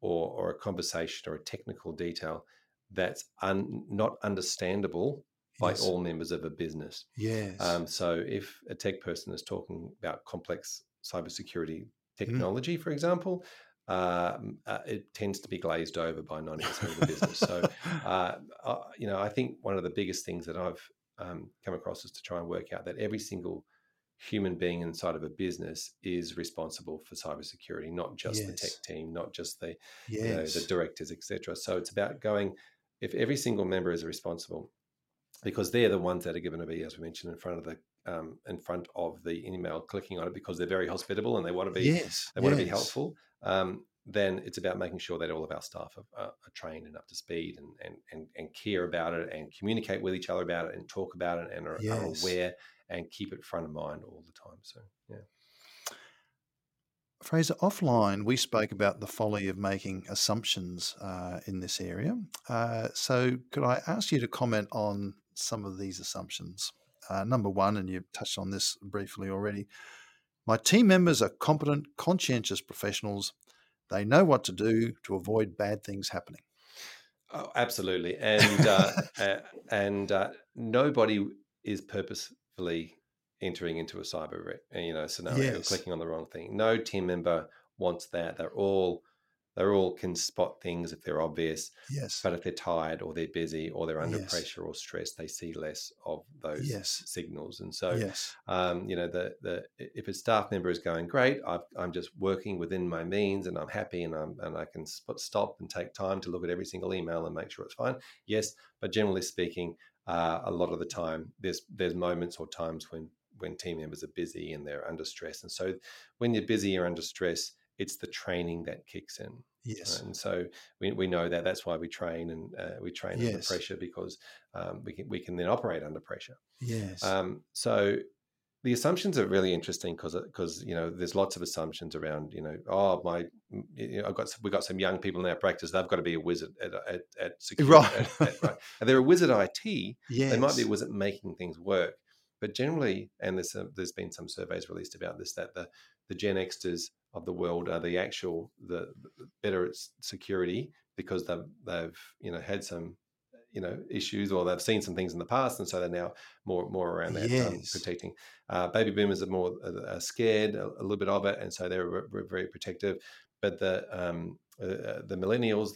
or or a conversation or a technical detail that's un, not understandable by Yes. all members of a business. Yes. Um, so if a tech person is talking about complex cybersecurity technology, for example, um, uh, it tends to be glazed over by 90% of the business. So, (laughs) uh, uh, you know, I think one of the biggest things that I've um, come across is to try and work out that every single human being inside of a business is responsible for cybersecurity, not just the tech team, not just the you know, the directors, etc. So it's about going if every single member is responsible, because they're the ones that are going to be, as we mentioned, in front of the um, in front of the email, clicking on it because they're very hospitable and they want to be yes. they want to be helpful. Um, then it's about making sure that all of our staff are, are, are trained and up to speed and, and and and care about it and communicate with each other about it and talk about it and are, are aware and keep it front of mind all the time. So yeah. Fraser, offline, we spoke about the folly of making assumptions uh, in this area. Uh, so, could I ask you to comment on some of these assumptions? Uh, number one, and you've touched on this briefly already my team members are competent, conscientious professionals. They know what to do to avoid bad things happening. Oh, absolutely, and uh, (laughs) and uh, nobody is purposefully entering into a cyber you know scenario, Yes. clicking on the wrong thing. No team member wants that. They're all they're all can spot things if they're obvious, Yes. but if they're tired or they're busy or they're under Yes. pressure or stress, they see less of those Yes. signals. And so, yes. um, you know, the the if a staff member is going great, I've, I'm just working within my means, and I'm happy, and I'm and I can stop and take time to look at every single email and make sure it's fine. Yes, but generally speaking, uh, a lot of the time, there's there's moments or times when when team members are busy and they're under stress, and so when you're busy or under stress, it's the training that kicks in. Yes. And so we, we know that that's why we train and uh, we train under pressure because um, we can we can then operate under pressure. Yes. Um, so the assumptions are really interesting because because uh, you know there's lots of assumptions around you know oh my you know, I've got we've got some young people in our practice they've got to be a wizard at uh, at, at (laughs) security Right. at- at- right. and they're a wizard IT yes. they might be a wizard making things work but generally and there's there's been some surveys released about this that the the Gen Xers of the world are the actual the, the better at security because they've they've you know had some you know issues or they've seen some things in the past and so they're now more more around that um, protecting uh, baby boomers are more uh, are scared a, a little bit of it and so they're re- very protective but the um, uh, the millennials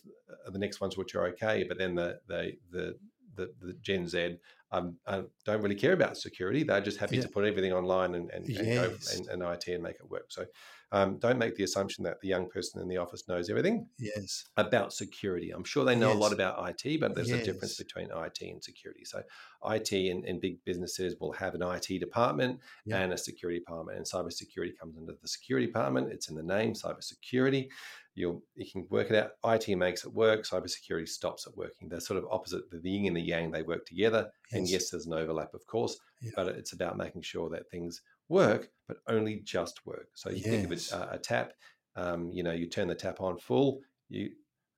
are the next ones which are okay but then the the the the, the Gen Z um, uh, don't really care about security. They're just happy Yeah. to put everything online and, and, and go Yes. and, and IT and make it work. So um, don't make the assumption that the young person in the office knows everything Yes. about security. I'm sure they know a lot about IT, but there's a difference between IT and security. So IT and, and big businesses will have an IT department Yeah. and a security department, and cybersecurity comes under the security department. It's in the name, cybersecurity. You'll you can work it out. IT makes it work. Cybersecurity stops it working. They're sort of opposite. The yin and the yang. They work together. And Yes. yes, there's an overlap, of course, Yeah. but it's about making sure that things work, but only just work. So you think of it, uh, a tap. Um, you know, you turn the tap on full. You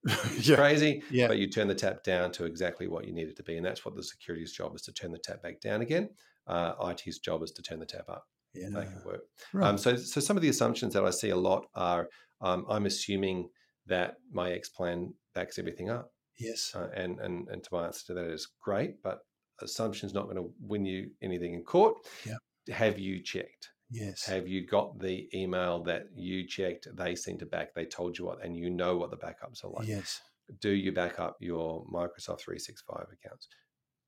(laughs) Yeah. crazy, Yeah. but you turn the tap down to exactly what you need it to be, and that's what the security's job is to turn the tap back down again. Uh, IT's job is to turn the tap up, Yeah. make it work. Right. Um, so, so some of the assumptions that I see a lot are um, I'm assuming that my Xplan backs everything up, yes. uh, and and and to my answer to that is great, but assumption's not going to win you anything in court. Yeah. Have you checked? Yes. Have you got the email that you checked? They sent it back. They told you what, and you know what the backups are like yes. do you back up your Microsoft 365 accounts?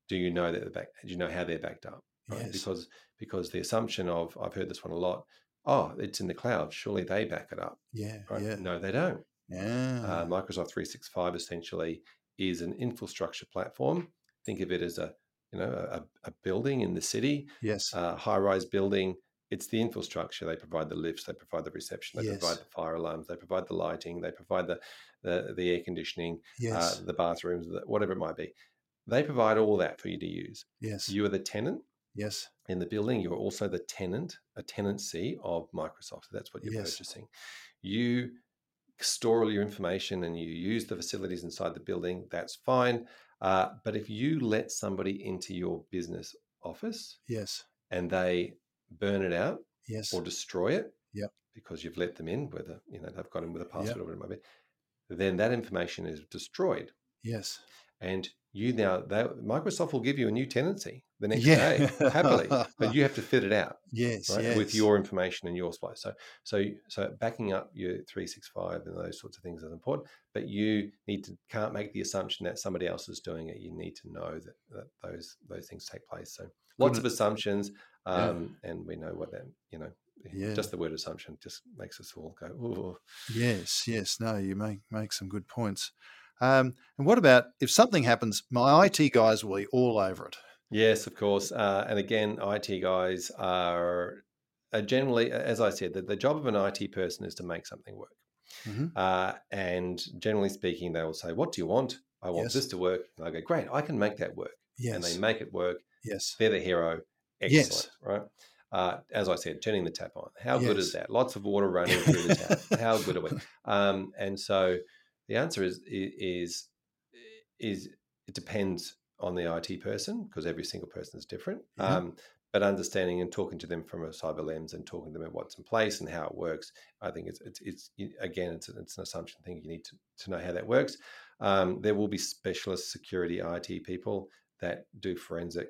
Do you know that the back? Do you know how they're backed up? right? Yes. because because the assumption of I've heard this one a lot. Oh, it's in the cloud. Surely they back it up. Yeah. Right? Yeah. No, they don't. Yeah. Uh, Microsoft 365 essentially is an infrastructure platform. Think of it as a you know a, a building in the city, yes. a high-rise building. It's the infrastructure. They provide the lifts, they provide the reception, they Yes. provide the fire alarms, they provide the lighting, they provide the the, the air conditioning, yes. uh, the bathrooms, whatever it might be. They provide all that for you to use. yes. You are the tenant yes. in the building. You're also the tenant, a tenancy of Microsoft. So that's what you're Yes. purchasing. You store all your information and you use the facilities inside the building. That's fine. Uh, but if you let somebody into your business office Yes. and they burn it out Yes. or destroy it, Yep. because you've let them in, whether you know they've got in with a password or whatever it might be, then that information is destroyed Yes. and you now they, Microsoft will give you a new tenancy the next Yeah. day happily, but (laughs) you have to fit it out Yes. right, yes. with your information and your supply. So so so backing up your three six five and those sorts of things is important, but you need to can't make the assumption that somebody else is doing it. You need to know that, that those those things take place. So lots of assumptions, Yeah. um, and we know what that you know. Yeah. Just the word assumption just makes us all go. Ooh. Yes, yes. No, you make make some good points. Um, and what about if something happens? My IT guys will be all over it. Yes, of course. Uh, and again, IT guys are, are generally, as I said, the, the job of an IT person is to make something work. Mhm. Uh, and generally speaking, they will say, What do you want? I want Yes. this to work. And I go, Great, I can make that work. Yes, And they make it work. yes, They're the hero. Yes. Right? Uh, as I said, turning the tap on. How good is that? Lots of water running through the tap. (laughs) How good are we? Um, and so the answer is is is it depends on the IT person because every single person is different. Yeah. Um, but understanding and talking to them from a cyber lens and talking to them about what's in place and how it works, I think it's it's, it's again it's, it's an assumption thing. You need to, to know how that works. Um, there will be specialist security IT people that do forensic.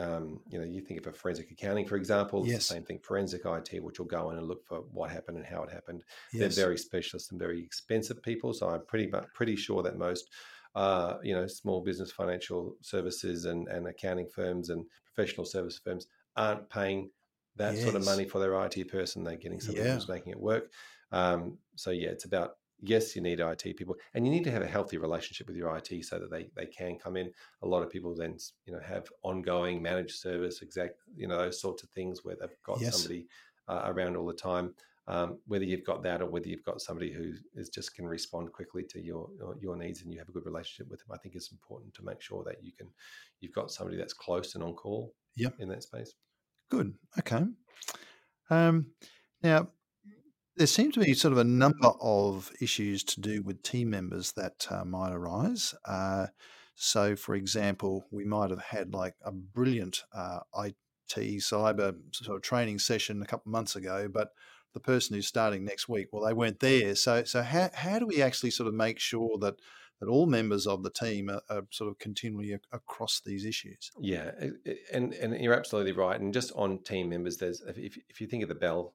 Um, you know, you think of a forensic accounting, for example, it's Yes. the same thing. Forensic IT, which will go in and look for what happened and how it happened yes. they're very specialist and very expensive people. So I'm pretty much pretty sure that most, uh, you know, small business financial services and, and accounting firms and professional service firms aren't paying that sort of money for their IT person. They're getting somebody Yeah. who's making it work. Um, so yeah, it's about yes, you need IT people, and you need to have a healthy relationship with your IT so that they they can come in. A lot of people then you know have ongoing managed service, exact you know those sorts of things where they've got Yes. somebody uh, around all the time. Um, whether you've got that or whether you've got somebody who is just can respond quickly to your your- your needs and you have a good relationship with them, I think it's important to make sure that you can you've got somebody that's close and on call. Yep. in that space. Good. Okay. Um, now, there seem to be sort of a number of issues to do with team members that uh, might arise. Uh, so, for example, we might have had like a brilliant uh, IT cyber sort of training session a couple of months ago, but the person who's starting next week, well, they weren't there. So, so how, how do we actually sort of make sure that that all members of the team are, are sort of continually ac- across these issues? Yeah, and and you're absolutely right. And just on team members, there's if if you think of the bell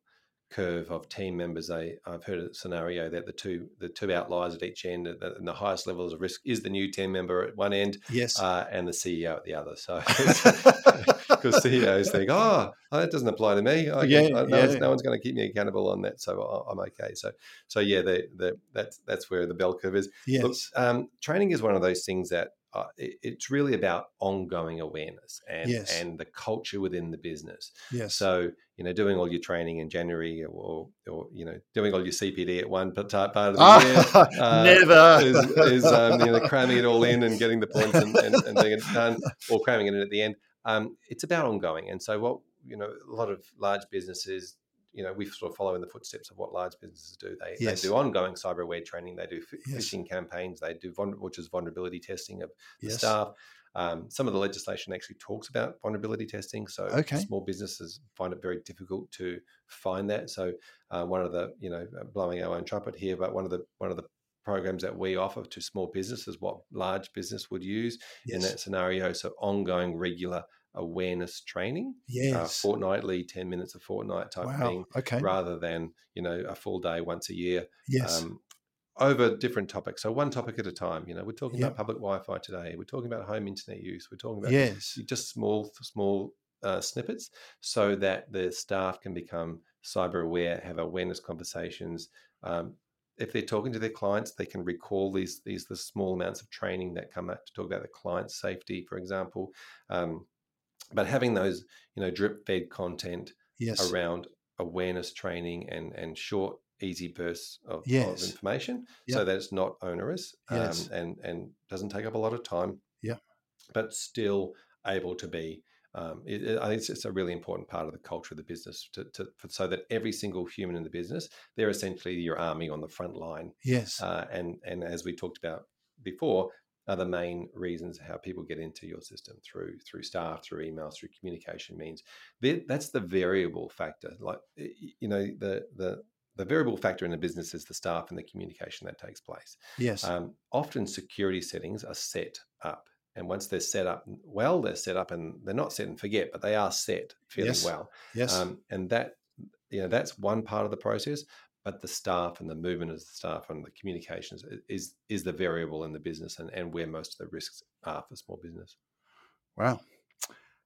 curve of team members, they I've heard a scenario that the two the two outliers at each end, and the highest levels of risk is the new team member at one end, Yes. uh, and the CEO at the other. So (laughs) (laughs) because CEOs think, oh, that doesn't apply to me. I, Yeah, I- no, one's, no one's going to keep me accountable on that, so I'm okay. So so yeah, the, the, that's that's where the bell curve is. yes. Look, um, training is one of those things that uh, it, it's really about ongoing awareness and Yes. and the culture within the business. yes. So you know, doing all your training in January or or you know, doing all your CPD at one part part of the year. Ah, (laughs) uh, never. is, is um, you know cramming it all in and getting the points and, and, and getting it done, or cramming it in at the end. Um, it's about ongoing, and so what you know, a lot of large businesses, you know, we sort of follow in the footsteps of what large businesses do. They, Yes. they do ongoing cyber aware training. They do f- Yes. phishing campaigns. They do which is vulnerability testing of the yes. staff. Um, some of the legislation actually talks about vulnerability testing, so Okay. small businesses find it very difficult to find that. So uh, one of the you know blowing our own trumpet here, but one of the one of the programs that we offer to small businesses, what large business would use in that scenario. So ongoing, regular awareness training, uh, Yes. fortnightly, ten minutes a fortnight type wow. thing, Okay. rather than you know a full day once a year Yes. um, over different topics. So one topic at a time. You know, we're talking Yep. about public Wi-Fi today. We're talking about home internet use. We're talking about yes. just small, small uh, snippets so that the staff can become cyber aware, have awareness conversations. Um, if they're talking to their clients, they can recall these these the small amounts of training that come out to talk about the client safety, for example. Um, but having those, you know, drip fed content Yes. around awareness training and and short, easy bursts of, of information, Yep. so that it's not onerous Yes. um, and and doesn't take up a lot of time. yeah but still able to be. Um, it, it- I think it's, it's a really important part of the culture of the business to, to for, so that every single human in the business, they're essentially your army on the front line. Yes. Uh, and and as we talked about before, are the main reasons how people get into your system through through staff, through emails, through communication means. That- That's the variable factor. Like you know, the the the variable factor in a business is the staff and the communication that takes place. yes. Um, often security settings are set up. And once they're set up well, they're set up and they're not set and forget, but they are set fairly Yes. well. yes. Um, and that, you know, that's one part of the process. But the staff and the movement of the staff and the communications is is the variable in the business and, and where most of the risks are for small business. Wow.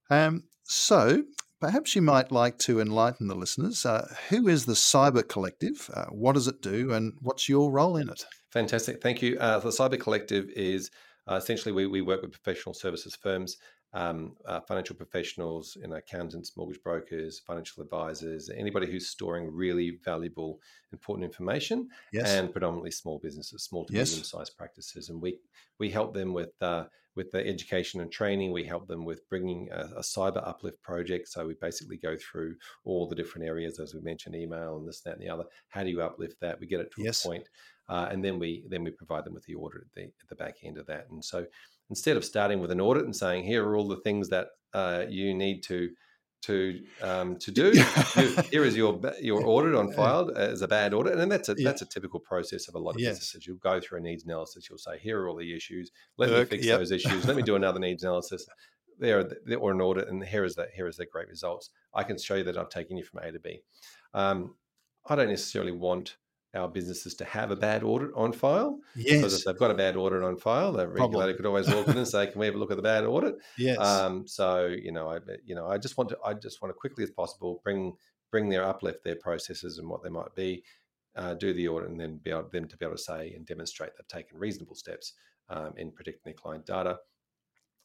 Um, so perhaps you might like to enlighten the listeners. Uh, who is the Cyber Collective? Uh, what does it do, and what's your role in it? Fantastic. Thank you. Uh, the Cyber Collective is uh, essentially we, we work with professional services firms, um, uh, financial professionals, you know, accountants, mortgage brokers, financial advisors, anybody who's storing really valuable, important information, Yes. and predominantly small businesses, small to Yes. medium-sized practices. And we we help them with uh, with the education and training. We help them with bringing a, a cyber uplift project. So we basically go through all the different areas, as we mentioned, email and this, that, and the other. How do you uplift that? We get it to Yes. a point uh, and then we then we provide them with the audit at the, at the back end of that. And so instead of starting with an audit and saying here are all the things that uh, you need to to um, to do, here is your your (laughs) audit on file as a bad audit, and that's a Yeah. that's a typical process of a lot of Yes. businesses. You'll go through a needs analysis. You'll say here are all the issues. Let me fix yep. those issues. Let me do another needs analysis. There, are the- or an audit, and here is that. Here is the great results. I can show you that I've taken you from A to B. Um, I don't necessarily want our businesses to have a bad audit on file Yes. because if they've got a bad audit on file, the Problem. regulator could always walk in and say, "Can we have a look at the bad audit?" Yes. Um, so you know, I you know, I just want to I just want to quickly as possible bring bring their uplift their processes and what they might be, uh, do the audit, and then be able them to be able to say and demonstrate they've taken reasonable steps um, in protecting their client data.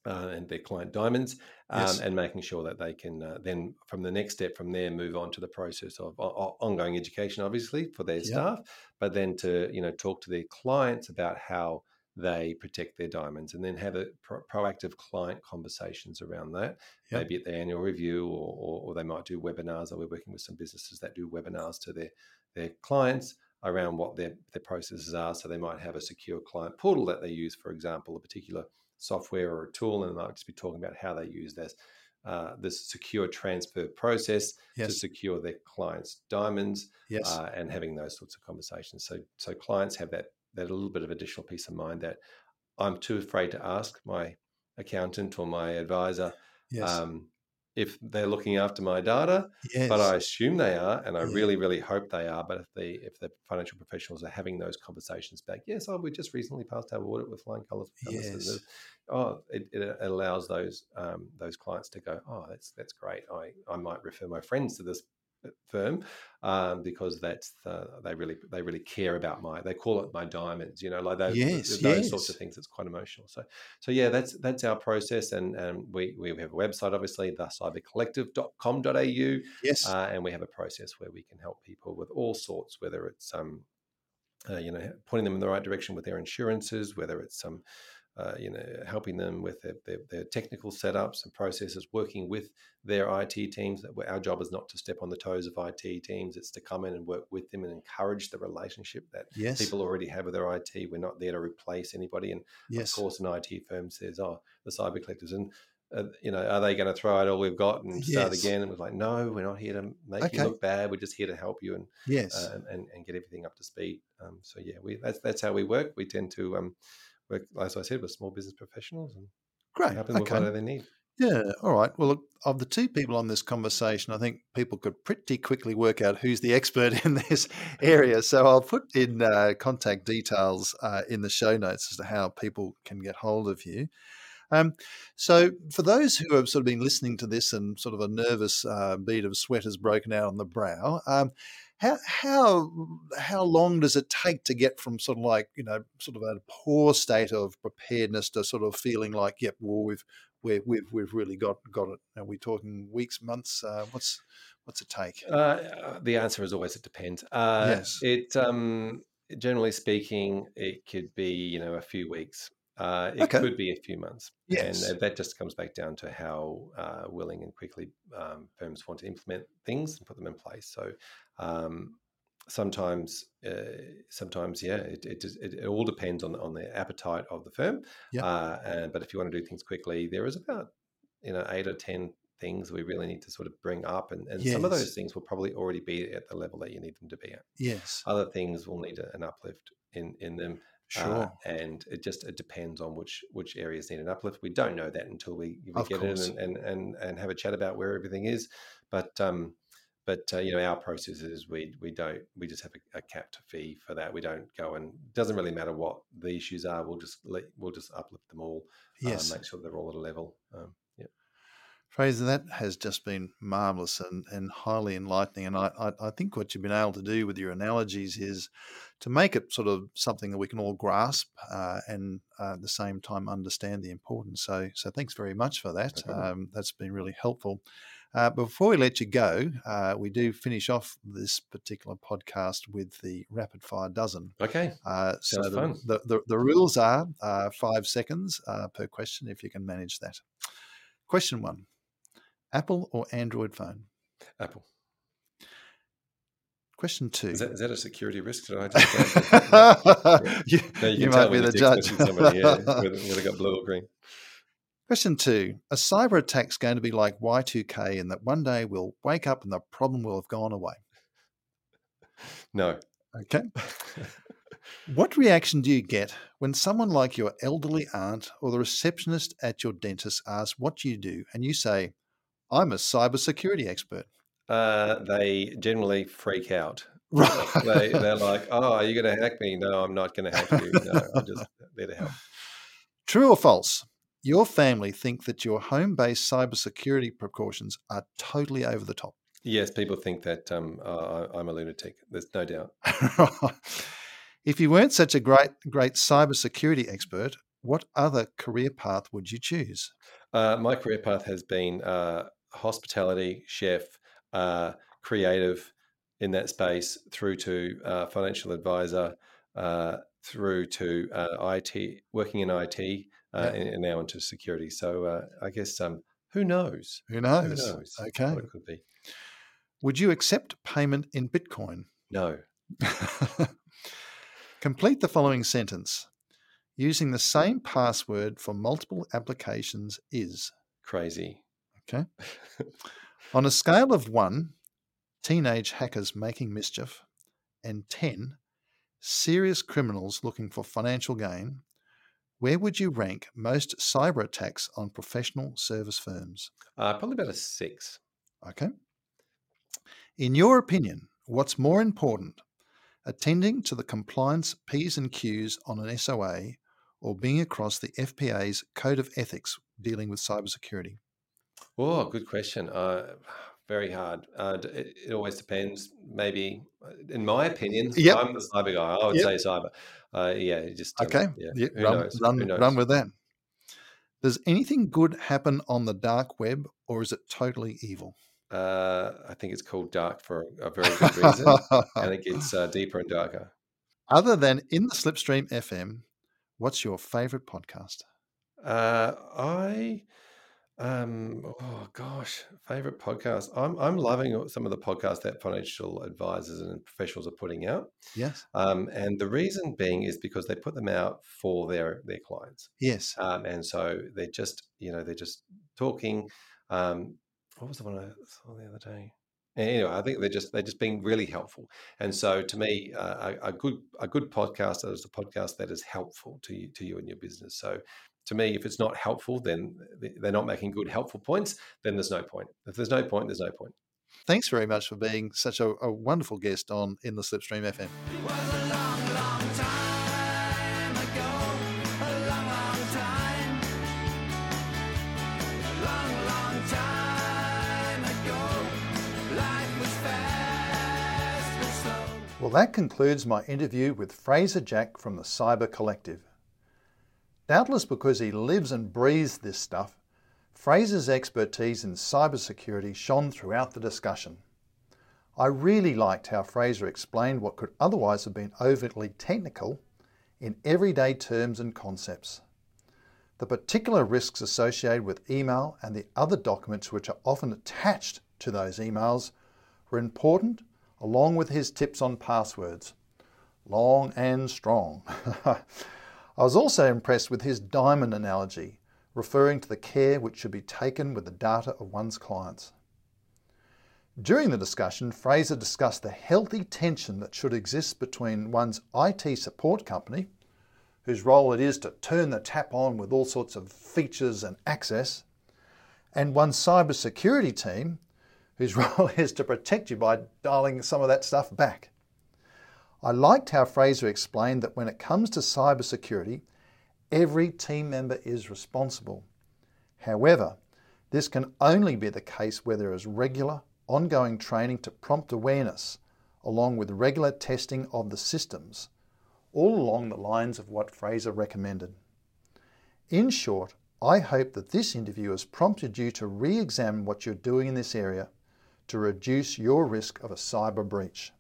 Uh, and their client diamonds, um, Yes. and making sure that they can uh, then, from the next step from there, move on to the process of o- ongoing education, obviously for their Yep. staff, but then to you know talk to their clients about how they protect their diamonds, and then have a pro- proactive client conversations around that. Yep. Maybe at the annual review, or, or, or they might do webinars. Or we're working with some businesses that do webinars to their their clients around what their their processes are. So they might have a secure client portal that they use, for example, a particular software or a tool, and might just be talking about how they use this. Uh, this secure transfer process to secure their clients' diamonds, Yes. uh, and having those sorts of conversations. So so clients have that that little bit of additional peace of mind that I'm too afraid to ask my accountant or my advisor yes. um, if they're looking after my data, yes. but I assume they are, and I Yeah. really really hope they are. But if the if the financial professionals are having those conversations back, yes, oh, we just recently passed our audit with flying colours. we've done this and Yes. Oh, it, it allows those um, those clients to go, oh, that's that's great. I I might refer my friends to this firm um, because that's the, they really they really care about my they call it my diamonds you know like those, Yes, those sorts of things it's quite emotional so so yeah that's that's our process and and we we have a website obviously the cybercollective.com.au yes. uh, and we have a process where we can help people with all sorts whether it's um uh, you know pointing them in the right direction with their insurances whether it's some uh, you know, helping them with their, their, their technical setups and processes, working with their IT teams. That Our job is not to step on the toes of IT teams; it's to come in and work with them and encourage the relationship that yes. people already have with their IT. We're not there to replace anybody. And yes. of course, an IT firm says, "Oh, the Cyber Collective's," and uh, you know, are they going to throw out all we've got and start Yes. again? And we're like, "No, we're not here to make Okay. you look bad. We're just here to help you and yes. uh, and, and, and get everything up to speed. Um, so yeah, we that's that's how we work. We tend to um, work, as I said, with small business professionals and Great. help them with Okay. they need. Yeah. All right. Well, look, of the two people on this conversation, I think people could pretty quickly work out who's the (laughs) expert in this area. So I'll put in uh, contact details uh, in the show notes as to how people can get hold of you. Um, so, for those who have sort of been listening to this and sort of a nervous uh, bead of sweat has broken out on the brow, um, how how how long does it take to get from sort of like you know sort of a poor state of preparedness to sort of feeling like, yep, well we've we've we've, we've really got got it? Are we talking weeks, months? Uh, what's what's it take? Uh, the answer is always it depends. Uh, Yes. It um, generally speaking, it could be you know a few weeks. Uh, it Okay. could be a few months, Yes. and that just comes back down to how uh, willing and quickly um, firms want to implement things and put them in place. So um, sometimes, uh, sometimes, yeah, it, it, just, it, it all depends on on the appetite of the firm. Yeah. Uh, and, but if you want to do things quickly, there is about you know eight or ten things we really need to sort of bring up, and, and some of those things will probably already be at the level that you need them to be at. Yes. Other things will need an uplift in in them. Uh, Sure. and it just it depends on which which areas need an uplift. We don't know that until we, we Of get course. in and, and and and have a chat about where everything is. But um, but uh, you know our process is we we don't we just have a, a capped fee for that. We don't go and doesn't really matter what the issues are. We'll just let, we'll just uplift them all. uh, Yes. make sure they're all at a level. Um, yeah. Fraser, that has just been marvelous and, and highly enlightening. And I, I, I think what you've been able to do with your analogies is to make it sort of something that we can all grasp uh, and uh, at the same time understand the importance. So, so thanks very much for that. No um, that's been really helpful. Uh, before we let you go, uh, we do finish off this particular podcast with the rapid fire dozen. Okay. Uh, so the. The, the, the rules are uh, five seconds uh, per question if you can manage that. Question one Apple or Android phone? Apple. Question two. Is that, is that a security risk? Did I just (laughs) you, you can might be the judge. Somebody, yeah, (laughs) whether, whether got blue or green. Question two A cyber attack's going to be like Y2K in that one day we'll wake up and the problem will have gone away. No. Okay. (laughs) What reaction do you get when someone like your elderly aunt or the receptionist at your dentist asks what you do and you say, I'm a cybersecurity expert? Uh, they generally freak out. (laughs) Right. They, they're like, "Oh, are you going to hack me? No, I'm not going to hack you. No, I'm just (laughs) there to help." True or false? Your family think that your home based cybersecurity precautions are totally over the top. Yes, people think that um, uh, I- I'm a lunatic. There's no doubt. (laughs) if you weren't such a great, great cybersecurity expert, what other career path would you choose? Uh, my career path has been uh, hospitality, chef, uh, creative in that space, through to uh, financial advisor, uh, through to uh, IT, working in IT, uh, Yeah. and, and now into security. So uh, I guess um, who knows? Who Who knows? knows? Okay. What it could be. Would you accept payment in Bitcoin? No. (laughs) Complete the following sentence. Using the same password for multiple applications is. Crazy. Okay. (laughs) On a scale of one, teenage hackers making mischief, and 10, serious criminals looking for financial gain, where would you rank most cyber attacks on professional service firms? Uh, probably about a six. Okay. In your opinion, what's more important, attending to the compliance P's and Q's on an SOA or being across the FPA's Code of Ethics dealing with cybersecurity? Oh, good question. Uh, very hard. Uh, it, it always depends. Maybe, uh, in my opinion, Yep. I'm the cyber guy. I would Yep. say cyber. Uh, yeah, just um, Okay, Yeah, run, knows? run, run with that. Does anything good happen on the dark web or is it totally evil? Uh, I think it's called dark for a very good reason, and it gets uh, (laughs) deeper and darker. Other than in the Slipstream FM, what's your favorite podcast? Uh, I, um, oh gosh, favorite podcast. I'm I'm loving some of the podcasts that financial advisors and professionals are putting out. Yes. Um, and the reason being is because they put them out for their their clients. Yes. Um, and so they're just, you know, they're just talking. Um, what was the one I saw the other day? Anyway, I think they're just they're just being really helpful. And so, to me, uh, a, a good a good podcast is a podcast that is helpful to you to you and your business. So, to me, if it's not helpful, then they're not making good helpful points, then there's no point. If there's no point, there's no point. Thanks very much for being such a, a wonderful guest on In the Slipstream FM. Well, that concludes my interview with Fraser Jack from the Cyber Collective. Doubtless because he lives and breathes this stuff, Fraser's expertise in cybersecurity shone throughout the discussion. I really liked how Fraser explained what could otherwise have been overtly technical in everyday terms and concepts. The particular risks associated with email and the other documents which are often attached to those emails were important, along with his tips on passwords. Long and strong. (laughs) I was also impressed with his diamond analogy, referring to the care which should be taken with the data of one's clients. During the discussion, Fraser discussed the healthy tension that should exist between one's IT support company, whose role it is to turn the tap on with all sorts of features and access, and one's cybersecurity team, whose (laughs) role is to protect you by dialing some of that stuff back. I liked how Fraser explained that when it comes to cybersecurity, every team member is responsible. However, this can only be the case where there is regular, ongoing training to prompt awareness, along with regular testing of the systems, all along the lines of what Fraser recommended. In short, I hope that this interview has prompted you to re examine what you're doing in this area to reduce your risk of a cyber breach.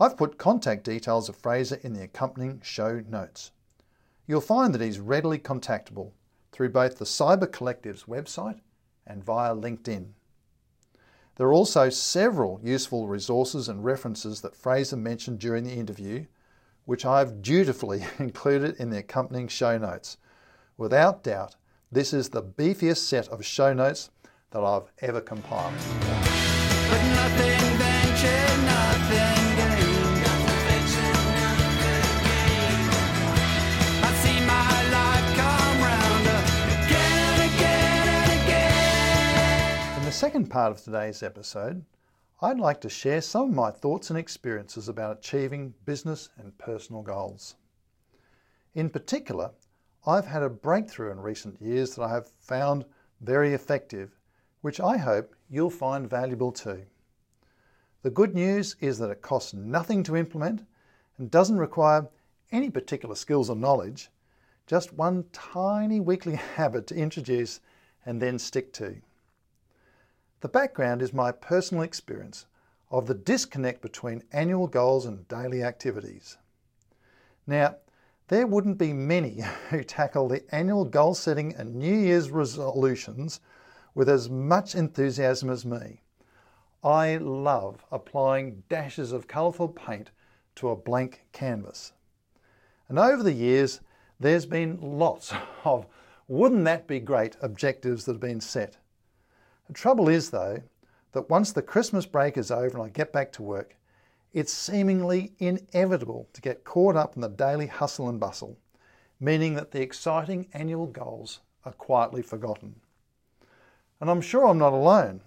I've put contact details of Fraser in the accompanying show notes. You'll find that he's readily contactable through both the Cyber Collective's website and via LinkedIn. There are also several useful resources and references that Fraser mentioned during the interview, which I have dutifully (laughs) included in the accompanying show notes. Without doubt, this is the beefiest set of show notes that I've ever compiled. Second part of today's episode, I'd like to share some of my thoughts and experiences about achieving business and personal goals. In particular, I've had a breakthrough in recent years that I have found very effective, which I hope you'll find valuable too. The good news is that it costs nothing to implement and doesn't require any particular skills or knowledge, just one tiny weekly (laughs) habit to introduce and then stick to. The background is my personal experience of the disconnect between annual goals and daily activities. Now, there wouldn't be many (laughs) who tackle the annual goal setting and New Year's resolutions with as much enthusiasm as me. I love applying dashes of colourful paint to a blank canvas. And over the years, there's been lots (laughs) of wouldn't that be great objectives that have been set. The trouble is, though, that once the Christmas break is over and I get back to work, it's seemingly inevitable to get caught up in the daily hustle and bustle, meaning that the exciting annual goals are quietly forgotten. And I'm sure I'm not alone.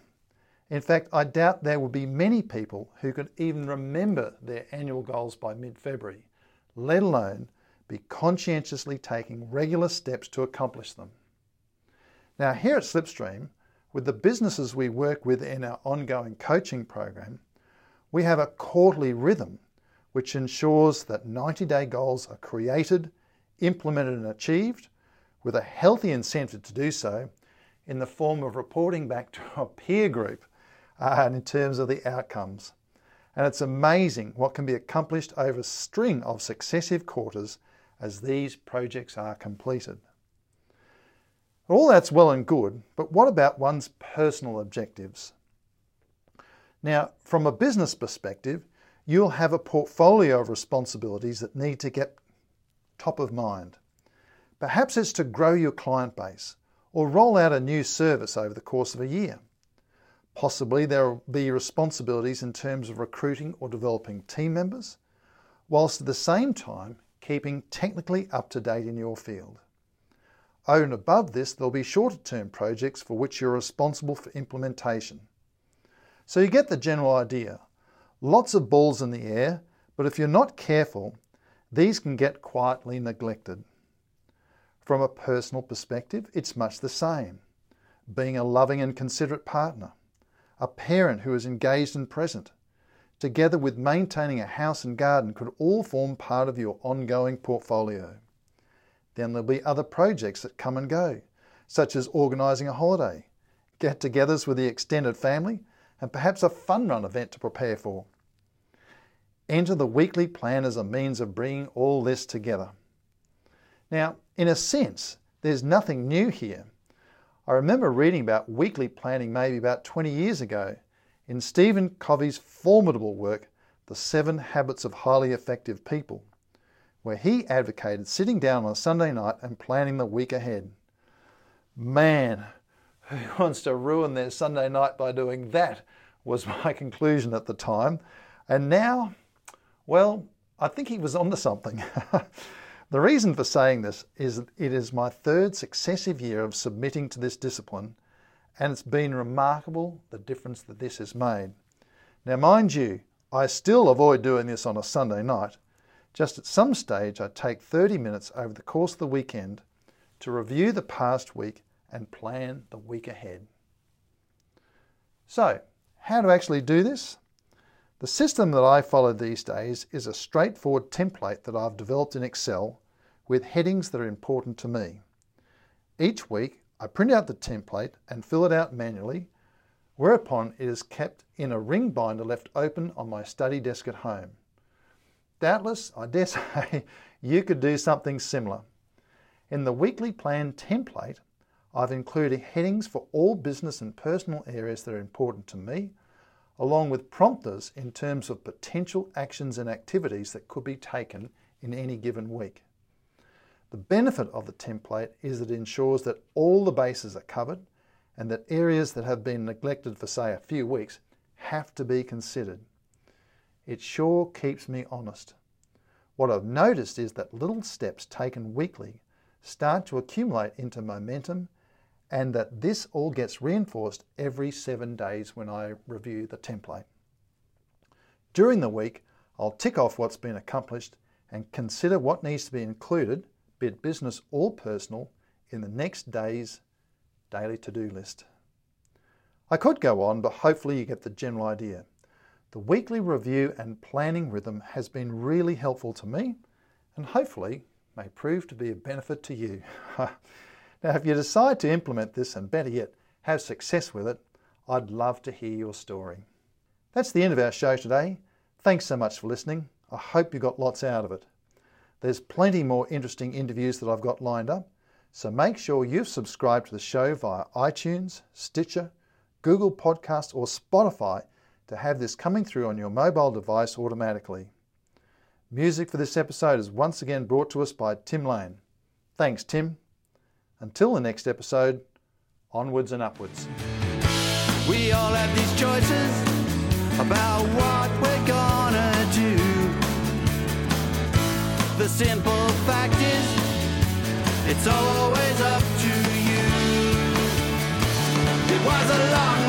In fact, I doubt there will be many people who could even remember their annual goals by mid February, let alone be conscientiously taking regular steps to accomplish them. Now, here at Slipstream, with the businesses we work with in our ongoing coaching program, we have a quarterly rhythm which ensures that 90 day goals are created, implemented, and achieved with a healthy incentive to do so in the form of reporting back to a peer group uh, in terms of the outcomes. And it's amazing what can be accomplished over a string of successive quarters as these projects are completed. All that's well and good, but what about one's personal objectives? Now, from a business perspective, you'll have a portfolio of responsibilities that need to get top of mind. Perhaps it's to grow your client base or roll out a new service over the course of a year. Possibly there will be responsibilities in terms of recruiting or developing team members, whilst at the same time keeping technically up to date in your field. Over and above this, there'll be shorter term projects for which you're responsible for implementation. So you get the general idea. Lots of balls in the air, but if you're not careful, these can get quietly neglected. From a personal perspective, it's much the same. Being a loving and considerate partner, a parent who is engaged and present, together with maintaining a house and garden, could all form part of your ongoing portfolio. Then there'll be other projects that come and go, such as organising a holiday, get togethers with the extended family, and perhaps a fun run event to prepare for. Enter the weekly plan as a means of bringing all this together. Now, in a sense, there's nothing new here. I remember reading about weekly planning maybe about 20 years ago in Stephen Covey's formidable work, The Seven Habits of Highly Effective People, where he advocated sitting down on a Sunday night and planning the week ahead. Man, who (laughs) wants to ruin their Sunday night by doing that? was (laughs) my conclusion at the time. And now, well, I think he was onto something. (laughs) the reason for saying this is that it is my third successive year of submitting to this discipline, and it's been remarkable the difference that this has made. Now, mind you, I still avoid doing this on a Sunday night. Just at some stage, I take 30 minutes over the course of the weekend to review the past week and plan the week ahead. So, how to actually do this? The system that I follow these days is a straightforward template that I've developed in Excel with headings that are important to me. Each week, I print out the template and fill it out manually, whereupon it is kept in a ring binder left open on my study desk at home. Doubtless, I dare (laughs) say, you could do something similar. In the weekly plan template, I've included headings for all business and personal areas that are important to me, along with prompters in terms of potential actions and activities that could be taken in any given week. The benefit of the template is that it ensures that all the bases are covered and that areas that have been neglected for, say, a few weeks have to be considered. It sure keeps me honest. What I've noticed is that little steps taken weekly start to accumulate into momentum and that this all gets reinforced every seven days when I review the template. During the week, I'll tick off what's been accomplished and consider what needs to be included, be it business or personal, in the next day's daily to do list. I could go on, but hopefully you get the general idea. The weekly review and planning rhythm has been really helpful to me and hopefully may prove to be a benefit to you. (laughs) now, if you decide to implement this and better yet, have success with it, I'd love to hear your story. That's the end of our show today. Thanks so much for listening. I hope you got lots out of it. There's plenty more interesting interviews that I've got lined up, so make sure you've subscribed to the show via iTunes, Stitcher, Google Podcasts, or Spotify to have this coming through on your mobile device automatically. Music for this episode is once again brought to us by Tim Lane. Thanks, Tim. Until the next episode, onwards and upwards. We all have these choices about what we're gonna do. The simple fact is, it's always up to you. It was a long